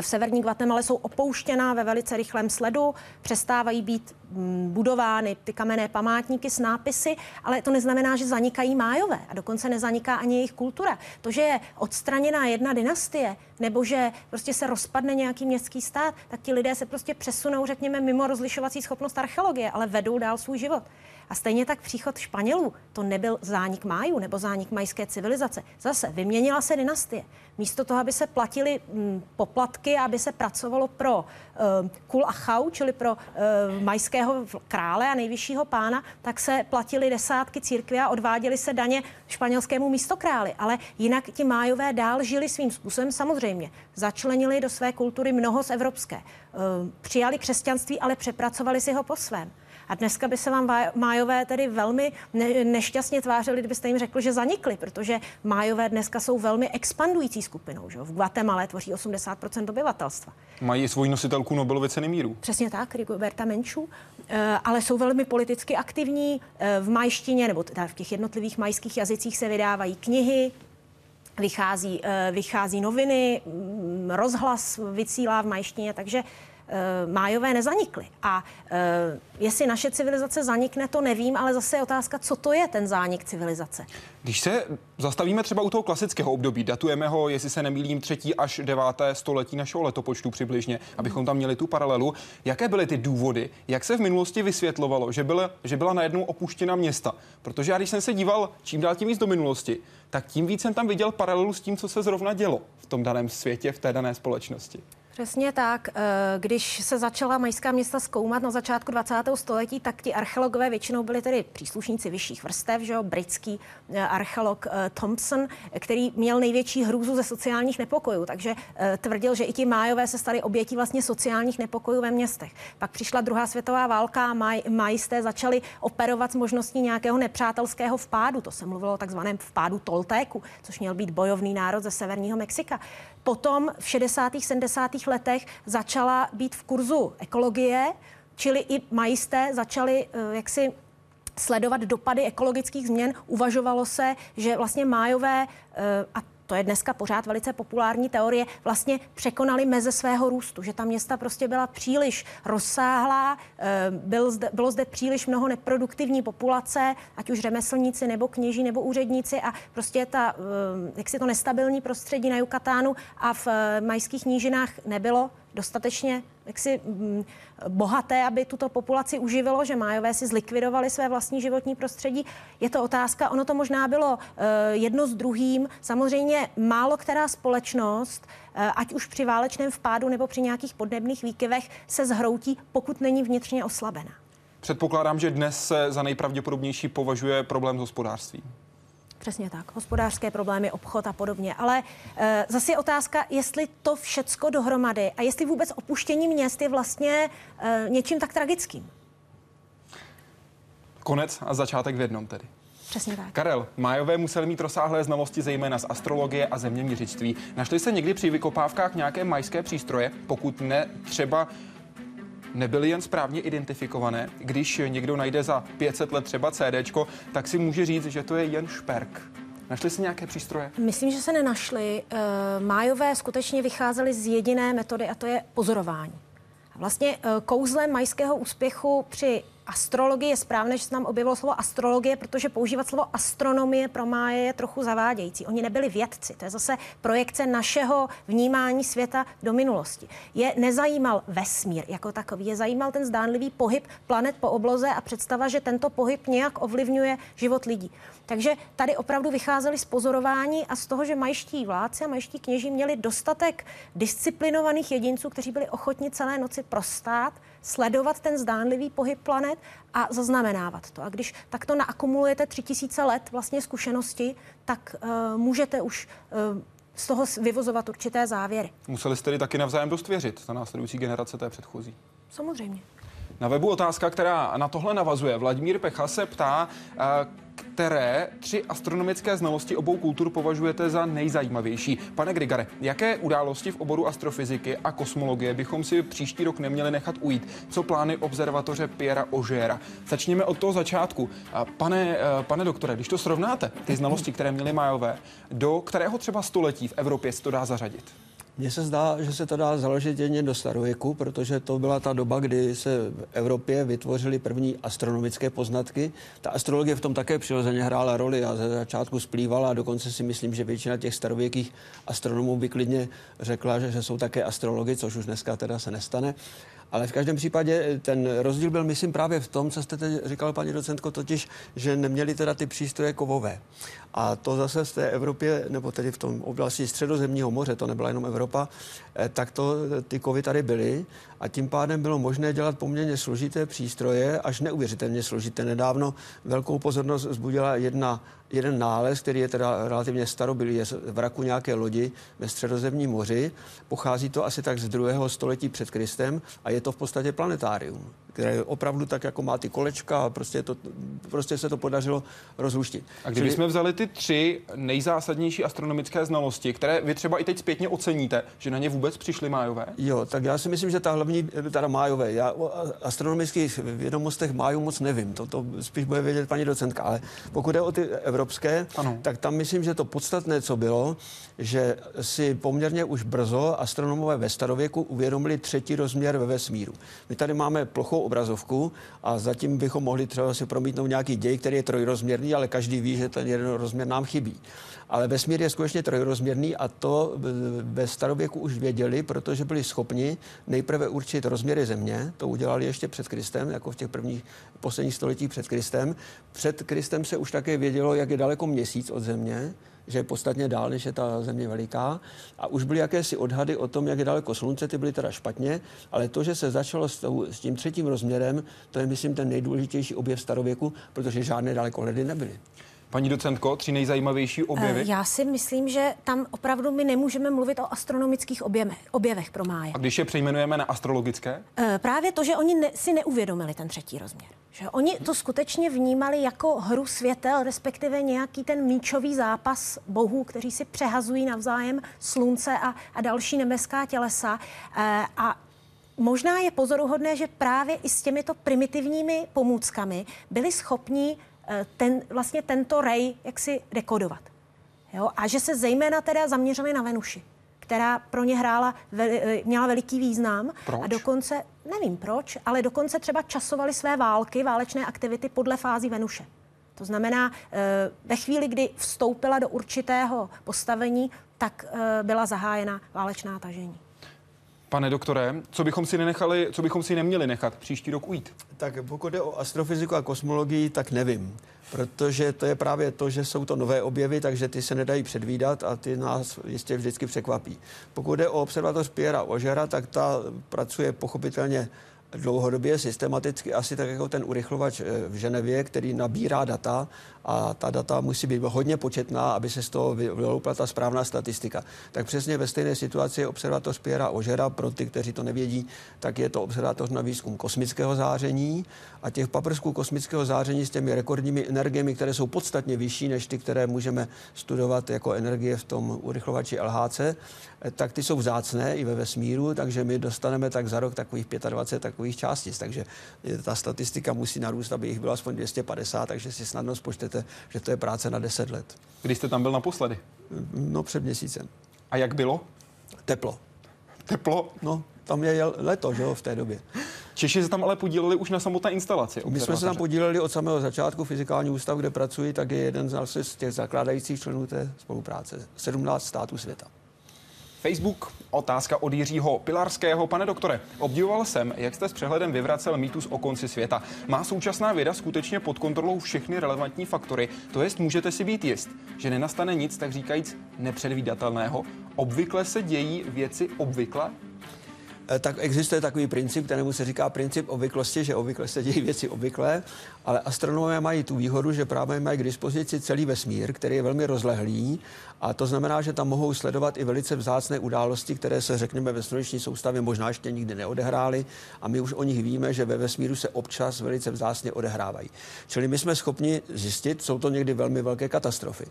v severní Guatemala jsou opouštěná ve velice rychlém sledu, přestávají být mm, budovány ty kamenné památníky s nápisy, ale to neznamená, že zanikají májové a dokonce nezaniká ani jejich kultura. To, že je odstraněná jedna dynastie, nebo že prostě se rozpadne nějaký městský stát, tak ti lidé se prostě přesunou, řekněme, mimo rozlišovací schopnost archeologie, ale vedou dál svůj život. A stejně tak příchod Španělů, to nebyl zánik májů nebo zánik majské civilizace. Zase vyměnila se dynastie. Místo toho, aby se platili mm, poplatky, aby se pracovalo pro uh, kul a chau, čili pro uh, majského krále a nejvyššího pána, tak se platili desátky církví a odváděly se daně španělskému místokráli. Ale jinak ti májové dál žili svým způsobem samozřejmě. Začlenili do své kultury mnoho z evropské. Uh, přijali křesťanství, ale přepracovali si ho po svém. A dneska by se vám májové tedy velmi ne- nešťastně tvářili, kdybyste jim řekl, že zanikli, protože májové dneska jsou velmi expandující skupinou. Že? V Guatemala tvoří 80% obyvatelstva. Mají svoji nositelku Nobelovy ceny míru. Přesně tak, Rigoberta Menčů, eh, ale jsou velmi politicky aktivní. Eh, v majštině nebo teda v těch jednotlivých majských jazycích se vydávají knihy, vychází, eh, vychází noviny, mm, rozhlas vysílá v majštině, takže májové nezanikly. A uh, jestli naše civilizace zanikne, to nevím, ale zase je otázka, co to je ten zánik civilizace. Když se zastavíme třeba u toho klasického období, datujeme ho, jestli se nemýlím, třetí až deváté století našeho letopočtu přibližně, abychom tam měli tu paralelu. Jaké byly ty důvody? Jak se v minulosti vysvětlovalo, že byla, že byla najednou opuštěna města? Protože já, když jsem se díval čím dál tím víc do minulosti, tak tím víc jsem tam viděl paralelu s tím, co se zrovna dělo v tom daném světě, v té dané společnosti. Přesně tak. Eh, když se začala majská města zkoumat na začátku 20. století, tak ti archeologové většinou byli tedy příslušníci vyšších vrstev, že jo? britský eh, archeolog eh, Thompson, který měl největší hrůzu ze sociálních nepokojů, takže tvrdil, že i ti májové se stali obětí vlastně sociálních nepokojů ve městech. Pak přišla druhá světová válka a maj, majisté začali operovat s možností nějakého nepřátelského vpádu. To se mluvilo o takzvaném vpádu Toltéku, což měl být bojovný národ ze severního Mexika. Potom v 60. 70. letech začala být v kurzu ekologie, čili i majisté začali eh, jaksi sledovat dopady ekologických změn. Uvažovalo se, že vlastně májové eh, a to je dneska pořád velice populární teorie, vlastně překonali meze svého růstu, že ta města prostě byla příliš rozsáhlá, eh, byl zde, bylo zde příliš mnoho neproduktivní populace, ať už řemeslníci nebo kněží nebo úředníci a prostě ta, eh, jak si to nestabilní prostředí na Jukatánu a v eh, majských nížinách nebylo dostatečně jaksi mm, bohaté, aby tuto populaci uživilo, že májové si zlikvidovali své vlastní životní prostředí. Je to otázka, ono to možná bylo uh, jedno s druhým. Samozřejmě málo která společnost, uh, ať už při válečném vpádu nebo při nějakých podnebných výkyvech, se zhroutí, pokud není vnitřně oslabena. Předpokládám, že dnes se za nejpravděpodobnější považuje problém s hospodářstvím. Přesně tak. Hospodářské problémy, obchod a podobně. Ale e, zase je otázka, jestli to všecko dohromady a jestli vůbec opuštění měst je vlastně e, něčím tak tragickým. Konec a začátek v jednom tedy. Přesně tak. Karel, Májové museli mít rozsáhlé znalosti zejména z astrologie a zeměměřictví. Našli se někdy při vykopávkách nějaké majské přístroje, pokud ne třeba nebyly jen správně identifikované. Když někdo najde za 500 let třeba CD, tak si může říct, že to je jen šperk. Našli si nějaké přístroje? Myslím, že se nenašli. Eh, májové skutečně vycházely z jediné metody a to je pozorování. Vlastně eh, kouzlem majského úspěchu při astrologii je správné, že se nám objevilo slovo astrologie, protože používat slovo astronomie pro máje je trochu zavádějící. Oni nebyli vědci, to je zase projekce našeho vnímání světa do minulosti. Je nezajímal vesmír jako takový, je zajímal ten zdánlivý pohyb planet po obloze a představa, že tento pohyb nějak ovlivňuje život lidí. Takže tady opravdu vycházeli z pozorování a z toho, že majští vládci a majští kněží měli dostatek disciplinovaných jedinců, kteří byli ochotni celé noci prostát, sledovat ten zdánlivý pohyb planet a zaznamenávat to. A když takto naakumulujete tři tisíce let vlastně zkušenosti, tak uh, můžete už uh, z toho vyvozovat určité závěry. Museli jste tedy taky navzájem dost věřit, ta následující generace té předchozí. Samozřejmě. Na webu otázka, která na tohle navazuje. Vladimír Pecha se ptá, které tři astronomické znalosti obou kultur považujete za nejzajímavější? Pane Grigare, jaké události v oboru astrofyziky a kosmologie bychom si příští rok neměli nechat ujít? Co plány observatoře Piera Ožéra? Začněme od toho začátku. Pane, eh, pane doktore, když to srovnáte, ty znalosti, které měly Majové, do kterého třeba století v Evropě se to dá zařadit? Mně se zdá, že se to dá založit jen do starověku, protože to byla ta doba, kdy se v Evropě vytvořily první astronomické poznatky. Ta astrologie v tom také přirozeně hrála roli a ze začátku splývala a dokonce si myslím, že většina těch starověkých astronomů by klidně řekla, že, že jsou také astrologi, což už dneska teda se nestane. Ale v každém případě ten rozdíl byl, myslím, právě v tom, co jste teď říkal, paní docentko, totiž, že neměli teda ty přístroje kovové. A to zase v té Evropě, nebo tedy v tom oblasti středozemního moře, to nebyla jenom Evropa, eh, tak to ty kovy tady byly a tím pádem bylo možné dělat poměrně složité přístroje, až neuvěřitelně složité. Nedávno velkou pozornost zbudila jedna jeden nález, který je teda relativně starobilý, je z vraku nějaké lodi ve středozemním moři. Pochází to asi tak z druhého století před Kristem a je to v podstatě planetárium, které opravdu tak jako má ty kolečka a prostě, to, prostě se to podařilo rozluštit. A kdybychom Čili... vzali ty tři nejzásadnější astronomické znalosti, které vy třeba i teď zpětně oceníte, že na ně vůbec přišly májové? Jo, tak já si myslím, že ta hlavní, teda májové, já o astronomických vědomostech májů moc nevím, to, to spíš bude vědět paní docentka, ale pokud je o ty evropské, ano. tak tam myslím, že to podstatné, co bylo, že si poměrně už brzo astronomové ve starověku uvědomili třetí rozměr ve vesmíru. My tady máme plochou obrazovku a zatím bychom mohli třeba si promítnout nějaký děj, který je trojrozměrný, ale každý ví, že ten jeden rozměr nám chybí. Ale vesmír je skutečně trojrozměrný a to ve starověku už věděli, protože byli schopni nejprve určit rozměry země, to udělali ještě před Kristem, jako v těch prvních posledních stoletích před Kristem. Před Kristem se už také vědělo, jak je daleko měsíc od země, že je podstatně dál, než je ta země veliká. A už byly jakési odhady o tom, jak je daleko slunce, ty byly teda špatně, ale to, že se začalo s, tou, s tím třetím rozměrem, to je, myslím, ten nejdůležitější objev starověku, protože žádné dalekohledy nebyly. Paní docentko, tři nejzajímavější objevy? Eh, já si myslím, že tam opravdu my nemůžeme mluvit o astronomických objevech, objevech pro máje. A když je přejmenujeme na astrologické? Eh, právě to, že oni ne, si neuvědomili ten třetí rozměr. Že oni to skutečně vnímali jako hru světel, respektive nějaký ten míčový zápas bohů, kteří si přehazují navzájem slunce a, a další nebeská tělesa. E, a možná je pozoruhodné, že právě i s těmito primitivními pomůckami byli schopni ten, vlastně tento rej jaksi dekodovat. Jo? A že se zejména teda zaměřili na Venuši která pro ně hrála, eh, měla veliký význam. Proč? A dokonce, nevím proč, ale dokonce třeba časovali své války, válečné aktivity podle fází Venuše. To znamená, eh, ve chvíli, kdy vstoupila do určitého postavení, tak eh, byla zahájena válečná tažení. Pane doktore, co bychom si nenechali, co bychom si neměli nechat příští rok ujít? Tak pokud jde o astrofyziku a kosmologii, tak nevím protože to je právě to, že jsou to nové objevy, takže ty se nedají předvídat a ty nás jistě vždycky překvapí. Pokud jde o observatoř Piera Ožera, tak ta pracuje pochopitelně dlouhodobě, systematicky, asi tak jako ten urychlovač eh, v Ženevě, který nabírá data a ta data musí být hodně početná, aby se z toho vyloupla ta správná statistika. Tak přesně ve stejné situaci je observatoř Piera Ožera, pro ty, kteří to nevědí, tak je to observatoř na výzkum kosmického záření a těch paprsků kosmického záření s těmi rekordními energiemi, které jsou podstatně vyšší než ty, které můžeme studovat jako energie v tom urychlovači LHC, tak ty jsou vzácné i ve vesmíru, takže my dostaneme tak za rok takových 25 takových částic. Takže ta statistika musí narůst, aby jich bylo aspoň 250, takže si snadno spočtete, že to je práce na 10 let. Kdy jste tam byl naposledy? No před měsícem. A jak bylo? Teplo. Teplo? No, tam je leto, že jo, v té době. Češi se tam ale podíleli už na samotné instalaci. My jsme se tam podíleli od samého začátku. Fyzikální ústav, kde pracuji, tak je jeden z těch zakládajících členů té spolupráce. 17 států světa. Facebook, otázka od Jiřího Pilarského. Pane doktore, obdivoval jsem, jak jste s přehledem vyvracel mýtus o konci světa. Má současná věda skutečně pod kontrolou všechny relevantní faktory, to jest můžete si být jist, že nenastane nic, tak říkajíc, nepředvídatelného. Obvykle se dějí věci obvykle? Eh, tak existuje takový princip, kterému se říká princip obvyklosti, že obvykle se dějí věci obvykle, ale astronomové mají tu výhodu, že právě mají k dispozici celý vesmír, který je velmi rozlehlý a to znamená, že tam mohou sledovat i velice vzácné události, které se, řekněme, ve sluneční soustavě možná ještě nikdy neodehrály a my už o nich víme, že ve vesmíru se občas velice vzácně odehrávají. Čili my jsme schopni zjistit, jsou to někdy velmi velké katastrofy.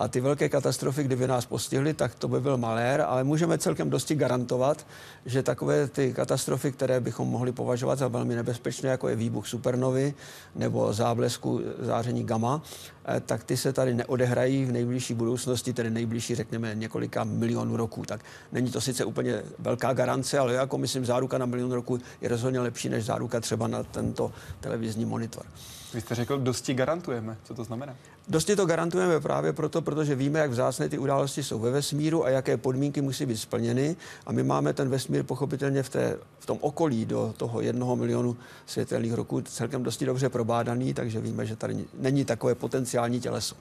A ty velké katastrofy, kdyby nás postihly, tak to by byl malér, ale můžeme celkem dosti garantovat, že takové ty katastrofy, které bychom mohli považovat za velmi nebezpečné, jako je výbuch supernovy nebo záblesku záření gamma, eh, tak ty se tady neodehrají v nejbližší budoucnosti, tedy nejbližší, řekněme, několika milionů roků. Tak není to sice úplně velká garance, ale jako myslím, záruka na milion roků je rozhodně lepší než záruka třeba na tento televizní monitor. Vy jste řekl, dosti garantujeme. Co to znamená? Dosti to garantujeme právě proto, protože víme, jak vzácné ty události jsou ve vesmíru a jaké podmínky musí být splněny. A my máme ten vesmír pochopitelně v, té, v tom okolí do toho jednoho milionu světelných roků celkem dosti dobře probádaný, takže víme, že tady není takové potenciální těleso.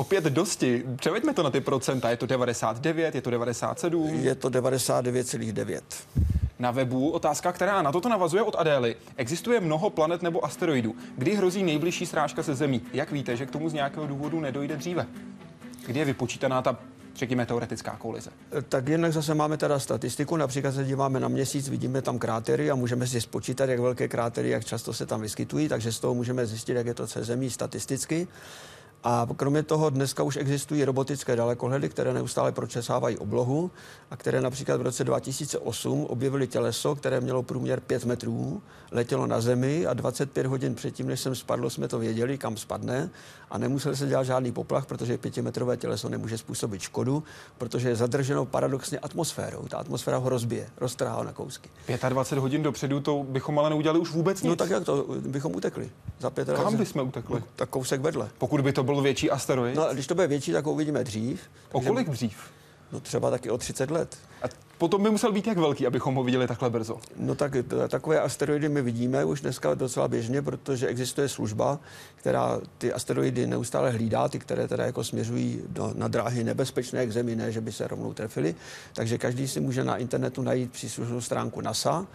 Opět dosti. Převeďme to na ty procenta. Je to 99, je to 97? Je to 99,9. Na webu otázka, která na toto navazuje od Adély. Existuje mnoho planet nebo asteroidů. Kdy hrozí nejbližší srážka se Zemí? Jak víte, že k tomu z nějakého důvodu nedojde dříve? Kdy je vypočítaná ta řekněme, teoretická kolize. Tak jednak zase máme teda statistiku, například se díváme na měsíc, vidíme tam krátery a můžeme si spočítat, jak velké krátery, jak často se tam vyskytují, takže z toho můžeme zjistit, jak je to se zemí statisticky. A kromě toho dneska už existují robotické dalekohledy, které neustále pročesávají oblohu a které například v roce 2008 objevily těleso, které mělo průměr 5 metrů, letělo na zemi a 25 hodin předtím, než jsem spadl, jsme to věděli, kam spadne a nemusel se dělat žádný poplach, protože pětimetrové těleso nemůže způsobit škodu, protože je zadrženo paradoxně atmosférou. Ta atmosféra ho rozbije, roztrhá ho na kousky. 25 hodin dopředu to bychom ale neudělali už vůbec nic. No tak jak to, bychom utekli. Za pět Kam bychom utekli? No, tak kousek vedle. Pokud by to byl větší asteroid? No, když to bude větší, tak ho uvidíme dřív. O kolik dřív? No třeba taky o 30 let. A potom by musel být jak velký, abychom ho viděli takhle brzo? No tak takové asteroidy my vidíme už dneska docela běžně, protože existuje služba, která ty asteroidy neustále hlídá, ty, které teda jako směřují do, na dráhy nebezpečné k Zemi, ne, že by se rovnou trefili. Takže každý si může na internetu najít příslušnou stránku NASA,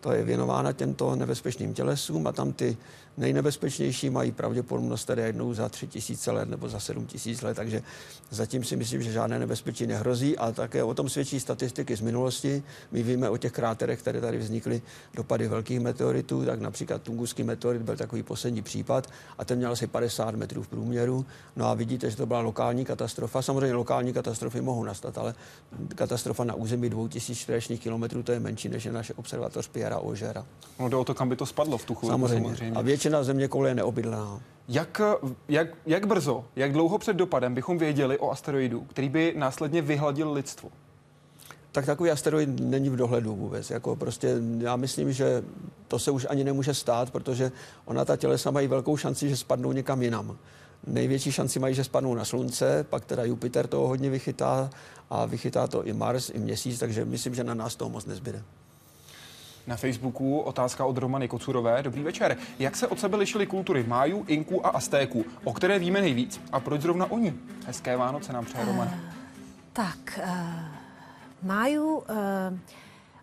to je věnována těmto nebezpečným tělesům a tam ty nejnebezpečnější mají pravděpodobnost tedy jednou za tři tisíce let nebo za sedm tisíc let, takže zatím si myslím, že žádné nebezpečí nehrozí a také o tom svědčí statistiky z minulosti. My víme o těch kráterech, které tady vznikly dopady velkých meteoritů, tak například Tunguský meteorit byl takový poslední případ a ten měl asi 50 metrů v průměru. No a vidíte, že to byla lokální katastrofa. Samozřejmě lokální katastrofy mohou nastat, ale katastrofa na území 2000 čtverečních kilometrů to je menší než je naše observatoř Pierre Ožera. No jde o to, kam by to spadlo v tu chvíli. Samozřejmě. samozřejmě. A většina země koule je neobydlená. Jak, jak, jak brzo, jak dlouho před dopadem bychom věděli o asteroidu, který by následně vyhladil lidstvo? Tak takový asteroid není v dohledu vůbec. Jako prostě já myslím, že to se už ani nemůže stát, protože ona ta tělesa mají velkou šanci, že spadnou někam jinam. Největší šanci mají, že spadnou na Slunce, pak teda Jupiter toho hodně vychytá a vychytá to i Mars, i Měsíc, takže myslím, že na nás toho moc nezbyde. Na Facebooku otázka od Romany Kocurové. Dobrý večer. Jak se od sebe lišily kultury Májů, Inků a Aztéků? O které víme nejvíc? A proč zrovna oni? Hezké Vánoce nám přeje Romana. Uh, tak, uh, Májů... Uh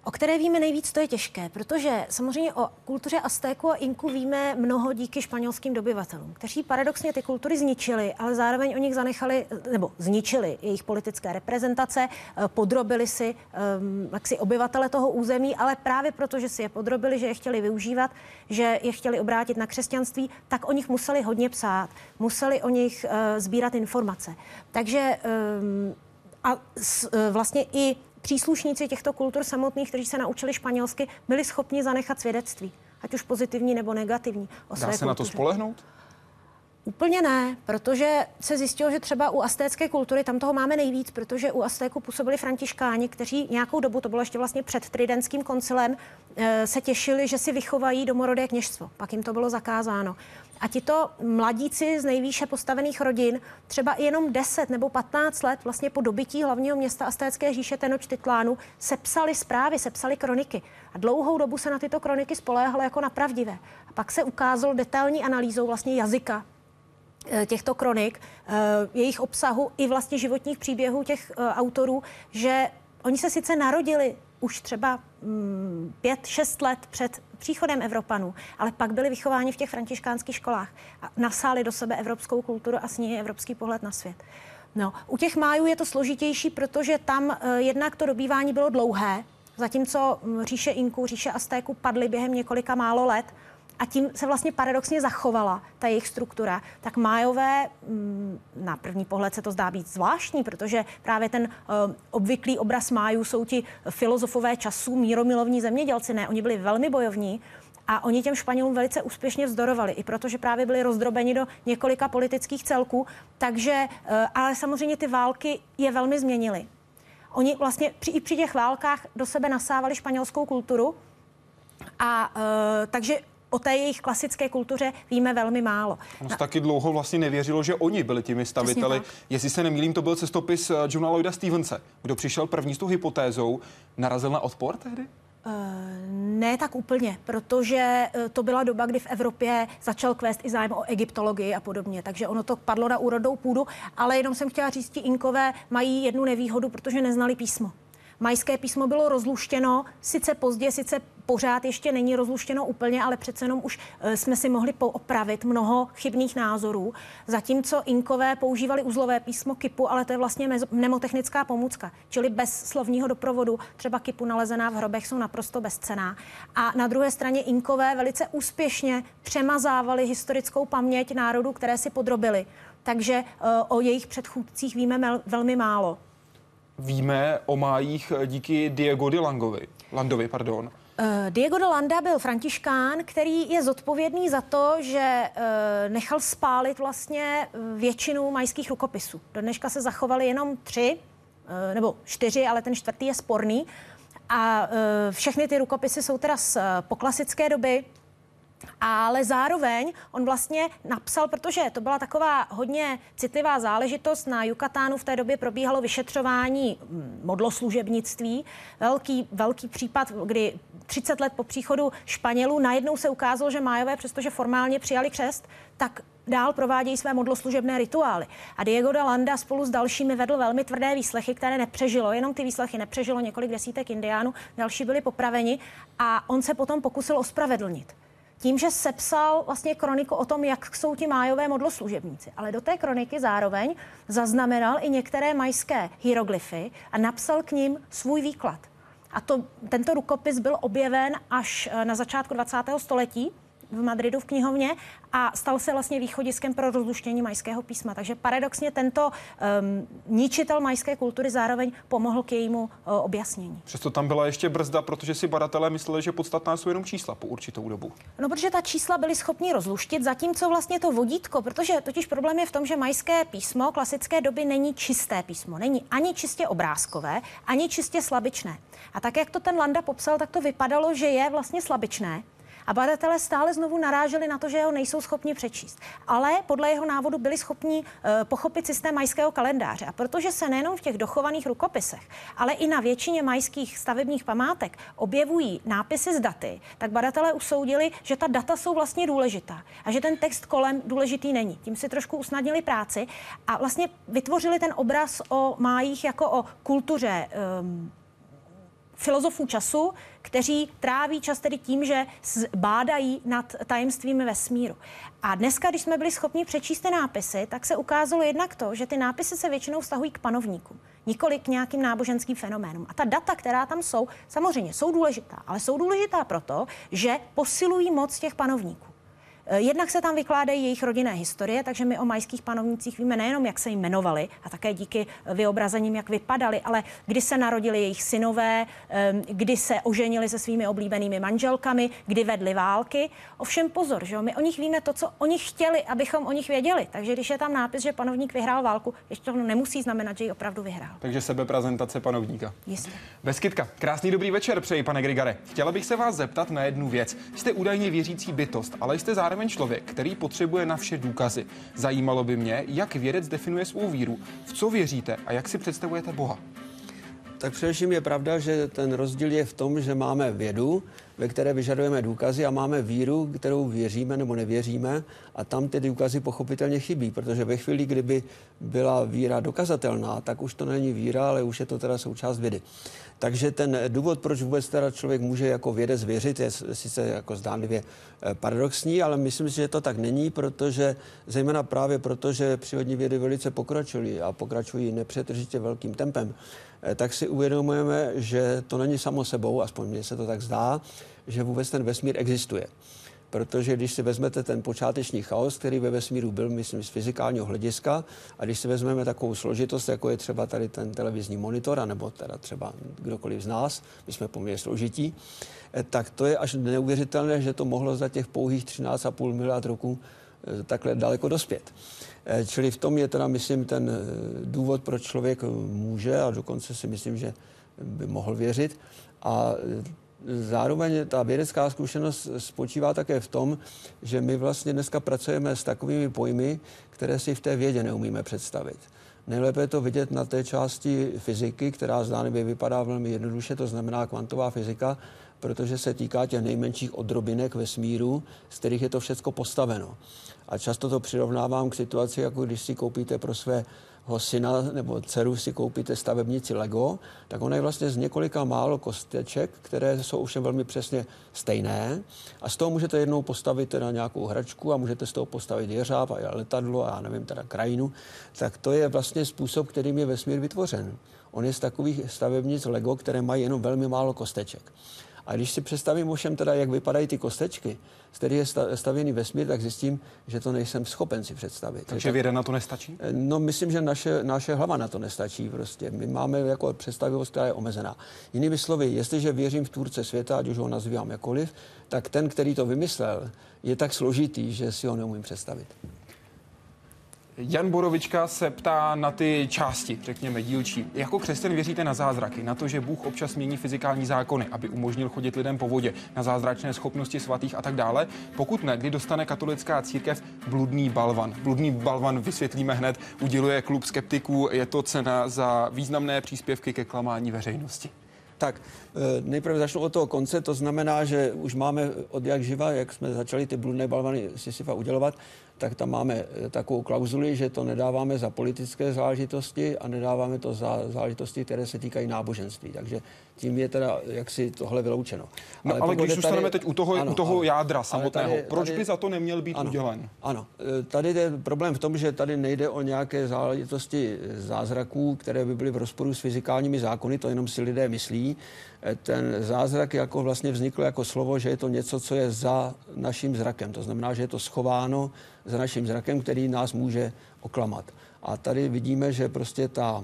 O které víme nejvíc, to je těžké, protože samozřejmě o kultuře Aztéku a Inku víme mnoho díky španělským dobyvatelům, kteří paradoxně ty kultury zničili, ale zároveň o nich zanechali, nebo zničili jejich politické reprezentace, eh, podrobili si um, jaksi obyvatele toho území, ale právě proto, že si je podrobili, že je chtěli využívat, že je chtěli obrátit na křesťanství, tak o nich museli hodně psát, museli o nich uh, sbírat informace. Takže um, a uh, vlastně i příslušníci těchto kultur samotných, kteří se naučili španělsky, byli schopni zanechat svědectví, ať už pozitivní nebo negativní. O Dá se kultuře. na to spolehnout? Úplně ne, protože se zjistilo, že třeba u astécké kultury tam toho máme nejvíc, protože u Aztéku působili františkáni, kteří nějakou dobu, to bylo ještě vlastně před Tridentským koncilem, eh, se těšili, že si vychovají domorodé kněžstvo. Pak jim to bylo zakázáno. A tito mladíci z nejvýše postavených rodin třeba jenom 10 nebo 15 let vlastně po dobytí hlavního města Astécké říše Tenochtitlánu sepsali zprávy, sepsali kroniky. A dlouhou dobu se na tyto kroniky spoléhalo jako na pravdivé. A pak se ukázalo detailní analýzou vlastně jazyka těchto kronik, eh, jejich obsahu i vlastně životních příběhů těch eh, autorů, že oni se sice narodili už třeba mm, pět, šest let před příchodem Evropanů, ale pak byli vychováni v těch františkánských školách a nasáli do sebe evropskou kulturu a s ní evropský pohled na svět. No, u těch májů je to složitější, protože tam jednak to dobývání bylo dlouhé, zatímco mm, říše Inku, říše Aztéku padly během několika málo let, a tím se vlastně paradoxně zachovala ta jejich struktura, tak májové, mm, na první pohled se to zdá být zvláštní, protože právě ten uh, obvyklý obraz májů jsou ti filozofové časů, míromilovní zemědělci, ne, oni byli velmi bojovní, a oni těm Španělům velice úspěšně vzdorovali, i protože právě byli rozdrobeni do několika politických celků. Takže, eh, ale samozřejmě ty války je velmi změnily. Oni vlastně při, i při těch válkách do sebe nasávali španělskou kulturu. A uh, takže o té jejich klasické kultuře víme velmi málo. On no. taky dlouho vlastně nevěřilo, že oni byli těmi staviteli. Jestli se nemýlím, to byl cestopis eh, Johna Lloyda Stevense, kdo přišel první s tou hypotézou. Narazil na odpor tehdy? Uh, ne tak úplně, protože uh, to byla doba, kdy v Evropě začal kvést i zájem o egyptologii a podobně, takže ono to padlo na úrodou půdu, ale jenom jsem chtěla říct, ti inkové mají jednu nevýhodu, protože neznali písmo. Majské písmo bylo rozluštěno, sice pozdě, sice pořád ještě není rozluštěno úplně, ale přece jenom už eh, jsme si mohli poopravit mnoho chybných názorů. Zatímco Inkové používali uzlové písmo kipu, ale to je vlastně mnemotechnická pomůcka, čili bez slovního doprovodu. Třeba kipu nalezená v hrobech jsou naprosto bezcená. A na druhé straně Inkové velice úspěšně přemazávali historickou paměť národů, které si podrobili. Takže eh, o jejich předchůdcích víme velmi málo. Víme o májích díky Diego de Langovi, Landovi. Pardon. Uh, Diego de Landa byl františkán, který je zodpovědný za to, že uh, nechal spálit vlastně většinu majských rukopisů. Do dneška se zachovaly jenom tři, nebo čtyři, ale ten čtvrtý je sporný. A všechny ty rukopisy jsou teda z poklasické doby, ale zároveň on vlastně napsal, protože to byla taková hodně citlivá záležitost, na Jukatánu v té době probíhalo vyšetřování hm, modloslužebnictví, velký, velký případ, kdy 30 let po příchodu Španělů najednou se ukázalo, že Májové, přestože formálně přijali křest, tak dál provádějí své modloslužebné rituály. A Diego de Landa spolu s dalšími vedl velmi tvrdé výslechy, které nepřežilo. Jenom ty výslechy nepřežilo několik desítek indiánů, další byli popraveni a on se potom pokusil ospravedlnit tím, že sepsal vlastně kroniku o tom, jak jsou ti májové modloslužebníci. Ale do té kroniky zároveň zaznamenal i některé majské hieroglyfy a napsal k ním svůj výklad. A to, tento rukopis byl objeven až eh, na začátku 20. století v Madridu v knihovně a stal se vlastně východiskem pro rozluštění majského písma. Takže paradoxně tento um, ničitel majské kultury zároveň pomohl k jejímu uh, objasnění. Přesto tam byla ještě brzda, protože si badatelé mysleli, že podstatná jsou jenom čísla po určitou dobu. No, protože ta čísla byly schopni rozluštit, zatímco vlastně to vodítko, protože totiž problém je v tom, že majské písmo klasické doby není čisté písmo, není ani čistě obrázkové, ani čistě slabičné. A tak, jak to ten Landa popsal, tak to vypadalo, že je vlastně slabičné, a badatelé stále znovu naráželi na to, že ho nejsou schopni přečíst. Ale podle jeho návodu byli schopni uh, pochopit systém majského kalendáře. A protože se nejenom v těch dochovaných rukopisech, ale i na většině majských stavebních památek objevují nápisy z daty, tak badatelé usoudili, že ta data jsou vlastně důležitá a že ten text kolem důležitý není. Tím si trošku usnadnili práci a vlastně vytvořili ten obraz o májích jako o kultuře um, filozofů času, kteří tráví čas tedy tím, že bádají nad tajemstvím vesmíru. A dneska, když jsme byli schopni přečíst ty nápisy, tak se ukázalo jednak to, že ty nápisy se většinou vztahují k panovníkům, nikoli k nějakým náboženským fenoménům. A ta data, která tam jsou, samozřejmě jsou důležitá, ale jsou důležitá proto, že posilují moc těch panovníků. Eh, jednak se tam vykládají jejich rodinné historie, takže my o majských panovnících víme nejenom, jak se jim jmenovali, a také díky vyobrazením, jak vypadali, ale kdy se narodili jejich synové, kdy se oženili se svými oblíbenými manželkami, kdy vedli války. Ovšem pozor, že my o nich víme to, co oni chtěli, abychom o nich věděli. Takže když je tam nápis, že panovník vyhrál válku, ještě to nemusí znamenat, že ji opravdu vyhrál. Takže sebeprezentace panovníka. Jistě. Beskytka, krásný dobrý večer přeji, pane Grigare. Chtěla bych se vás zeptat na jednu věc. Jste údajně věřící bytost, ale jste zároveň zároveň člověk, který potřebuje na vše důkazy. Zajímalo by mě, jak vědec definuje svou víru, v co věříte a jak si představujete Boha. Tak především je pravda, že ten rozdíl je v tom, že máme vědu, ve které vyžadujeme důkazy a máme víru, kterou věříme nebo nevěříme a tam ty důkazy pochopitelně chybí, protože ve chvíli, kdyby byla víra dokazatelná, tak už to není víra, ale už je to teda součást vědy. Takže ten důvod, proč vůbec teda člověk může jako vědec věřit, je sice jako zdánlivě eh, paradoxní, ale myslím si, že to tak není, protože zejména právě proto, že přírodní vědy velice pokračují a pokračují nepřetržitě velkým tempem, eh, tak si uvědomujeme, že to není samo sebou, aspoň mně se to tak zdá, že vůbec ten vesmír existuje. Protože když si vezmete ten počáteční chaos, který ve vesmíru byl, myslím, z fyzikálního hlediska, a když si vezmeme takovou složitost, jako je třeba tady ten televizní monitor, nebo teda třeba kdokoliv z nás, my jsme poměrně složití, eh, tak to je až neuvěřitelné, že to mohlo za těch pouhých 13,5 miliard roků eh, takhle daleko dospět. Eh, čili v tom je teda, myslím, ten důvod, proč člověk může a dokonce si myslím, že by mohl věřit. A Zároveň ta vědecká zkušenost spočívá také v tom, že my vlastně dneska pracujeme s takovými pojmy, které si v té vědě neumíme představit. Nejlépe je to vidět na té části fyziky, která zdánlivě vypadá velmi jednoduše, to znamená kvantová fyzika, protože se týká těch nejmenších odrobinek vesmíru, z kterých je to všechno postaveno. A často to přirovnávám k situaci, jako když si koupíte pro své syna nebo dceru si koupíte stavebnici Lego, tak ona je vlastně z několika málo kosteček, které jsou už velmi přesně stejné a z toho můžete jednou postavit teda nějakou hračku a můžete z toho postavit jeřáb a letadlo a já nevím, teda krajinu, tak to je vlastně způsob, kterým je vesmír vytvořen. On je z takových stavebnic Lego, které mají jenom velmi málo kosteček. A když si představím ovšem teda, jak vypadají ty kostečky, z kterých je stavěný vesmír, tak zjistím, že to nejsem schopen si představit. Takže věda na to nestačí? Eh, no, myslím, že naše, naše hlava na to nestačí prostě. My máme jako představivost, která je omezená. Jinými slovy, jestliže věřím v tvůrce světa, ať už ho nazývám jakoliv, tak ten, který to vymyslel, je tak složitý, že si ho neumím představit. Jan Borovička se ptá na ty části, řekněme, dílčí. Jako křesťan věříte na zázraky, na to, že Bůh občas mění fyzikální zákony, aby umožnil chodit lidem po vodě, na zázračné schopnosti svatých a tak dále? Pokud ne, kdy dostane katolická církev bludný balvan? Bludný balvan vysvětlíme hned, uděluje klub skeptiků, je to cena za významné příspěvky ke klamání veřejnosti. Tak, eh, nejprve začnu od toho konce, to znamená, že už máme od jak živa, jak jsme začali ty bludné balvany Sisyfa udělovat, tak tam máme eh, takovou klauzuli, že to nedáváme za politické záležitosti a nedáváme to za záležitosti, které se týkají náboženství. Takže tím je teda jaksi tohle vyloučeno. No ale, ale když zůstaneme tady, teď u toho, ano, u toho jádra samotného, tady, proč tady, by za to neměl být ano, udělen? Ano, eh, tady je problém v tom, že tady nejde o nějaké záležitosti zázraků, které by byly v rozporu s fyzikálními zákony, to jenom si lidé myslí. Eh, ten zázrak jako vlastně vznikl jako slovo, že je to něco, co je za naším zrakem. To znamená, že je to schováno za naším zrakem, který nás může oklamat. A tady vidíme, že prostě ta,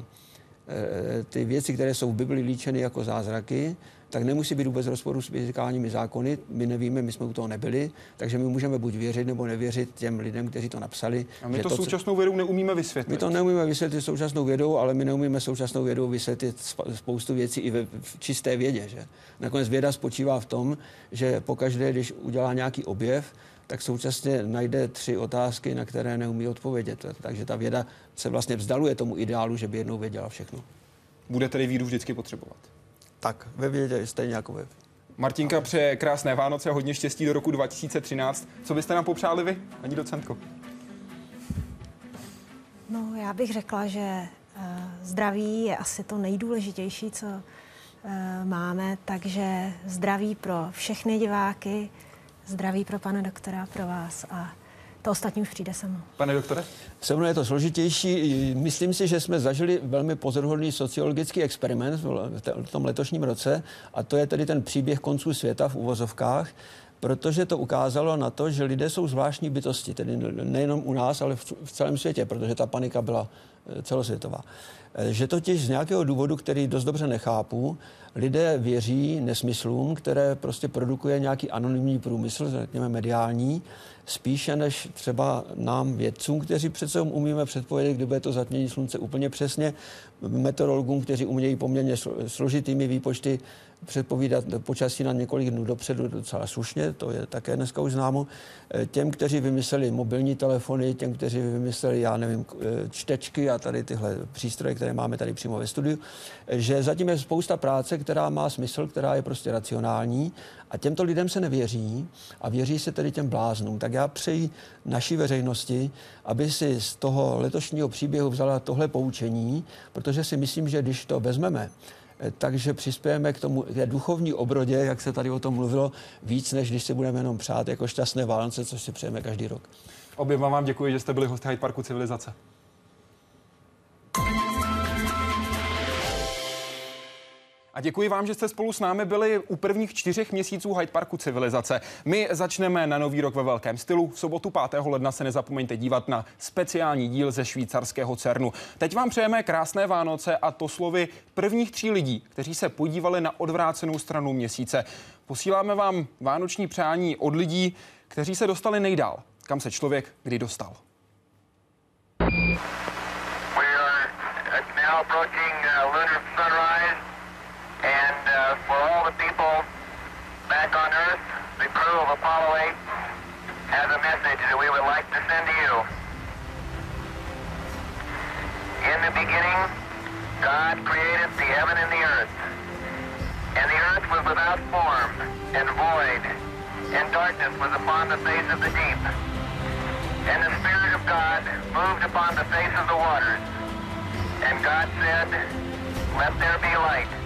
ty věci, které jsou v Bibli líčeny jako zázraky, tak nemusí být vůbec rozporu s fyzikálními zákony. My nevíme, my jsme u toho nebyli, takže my můžeme buď věřit nebo nevěřit těm lidem, kteří to napsali. A my to, to současnou vědou neumíme vysvětlit. My to neumíme vysvětlit současnou vědou, ale my neumíme současnou vědou vysvětlit spoustu věcí i ve v čisté vědě. Že? Nakonec věda spočívá v tom, že pokaždé, když udělá nějaký objev, tak současně najde tři otázky, na které neumí odpovědět. Takže ta věda se vlastně vzdaluje tomu ideálu, že by jednou věděla všechno. Bude tedy víru vždycky potřebovat? Tak, ve vědě stejně jako ve Martinka přeje krásné Vánoce a hodně štěstí do roku 2013. Co byste nám popřáli vy, paní docentko? No, já bych řekla, že uh, zdraví je asi to nejdůležitější, co uh, máme, takže zdraví pro všechny diváky, zdraví pro pana doktora, pro vás a to ostatní už přijde samo. Pane doktore? Se mnou je to složitější. Myslím si, že jsme zažili velmi pozoruhodný sociologický experiment v tom letošním roce a to je tedy ten příběh konců světa v uvozovkách, protože to ukázalo na to, že lidé jsou zvláštní bytosti, tedy nejenom u nás, ale v celém světě, protože ta panika byla eh, celosvětová. Že totiž z nějakého důvodu, který dost dobře nechápu, lidé věří nesmyslům, které prostě produkuje nějaký anonymní průmysl, řekněme mediální, spíše než třeba nám vědcům, kteří přece umíme předpovědět, kdy bude to zatmění slunce úplně přesně, meteorologům, kteří umějí poměrně složitými výpočty předpovídat počasí na několik dnů dopředu docela slušně, to je také dneska už známo. Eh, těm, kteří vymysleli mobilní telefony, těm, kteří vymysleli, já nevím, eh, čtečky a tady tyhle přístroje, které máme tady přímo ve studiu, eh, že zatím je spousta práce, která má smysl, která je prostě racionální a těmto lidem se nevěří a věří se tedy těm bláznům. Tak já přeji naší veřejnosti, aby si z toho letošního příběhu vzala tohle poučení, protože si myslím, že když to vezmeme, takže přispějeme k tomu k duchovní obrodě, jak se tady o tom mluvilo, víc, než když si budeme jenom přát jako šťastné Vánoce, což si přejeme každý rok. Oběma vám děkuji, že jste byli hosty Hyde Parku Civilizace. A děkuji vám, že jste spolu s námi byli u prvních čtyřech měsíců Hyde Parku Civilizace. My začneme na nový rok ve velkém stylu. V sobotu 5. ledna se nezapomeňte dívat na speciální díl ze švýcarského CERNu. Teď vám přejeme krásné Vánoce a to slovy prvních tří lidí, kteří se podívali na odvrácenou stranu měsíce. Posíláme vám vánoční přání od lidí, kteří se dostali nejdál, kam se člověk kdy dostal. We are now approaching uh, all the people back on Earth, the crew of Apollo 8 has a message that we would like to send to you. In the beginning, God created the heaven and the earth. And the earth was without form and void, and darkness was upon the face of the deep. And the Spirit of God moved upon the face of the waters. And God said, Let there be light.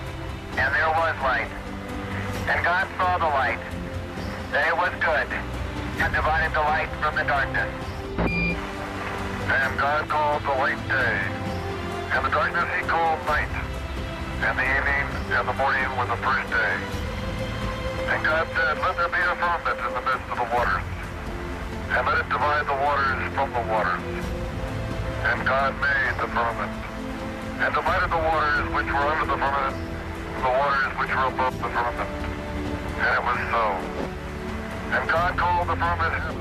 And there was light. And God saw the light, that it was good, and divided the light from the darkness. And God called the light day, and the darkness he called night, and the evening and the morning were the first day. And God said, Let there be a firmament in the midst of the waters, and let it divide the waters from the waters. And God made the firmament, and divided the waters which were under the firmament the waters which were above the firmament. And it was so. And God called the firmament heaven,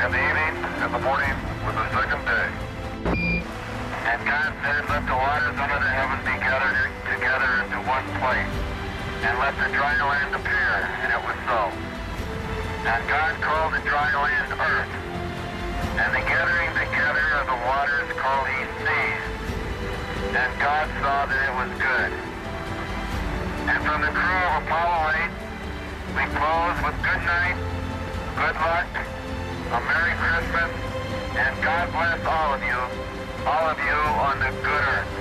and the evening and the morning were the second day. And God said, Let the waters under the heaven be gathered together into one place, and let the dry land appear. And it was so. And God called the dry land earth, and the gathering together of the waters called he seas. And God saw that it was good. And from the crew of Apollo 8, we close with good night, good luck, a Merry Christmas, and God bless all of you, all of you on the good earth.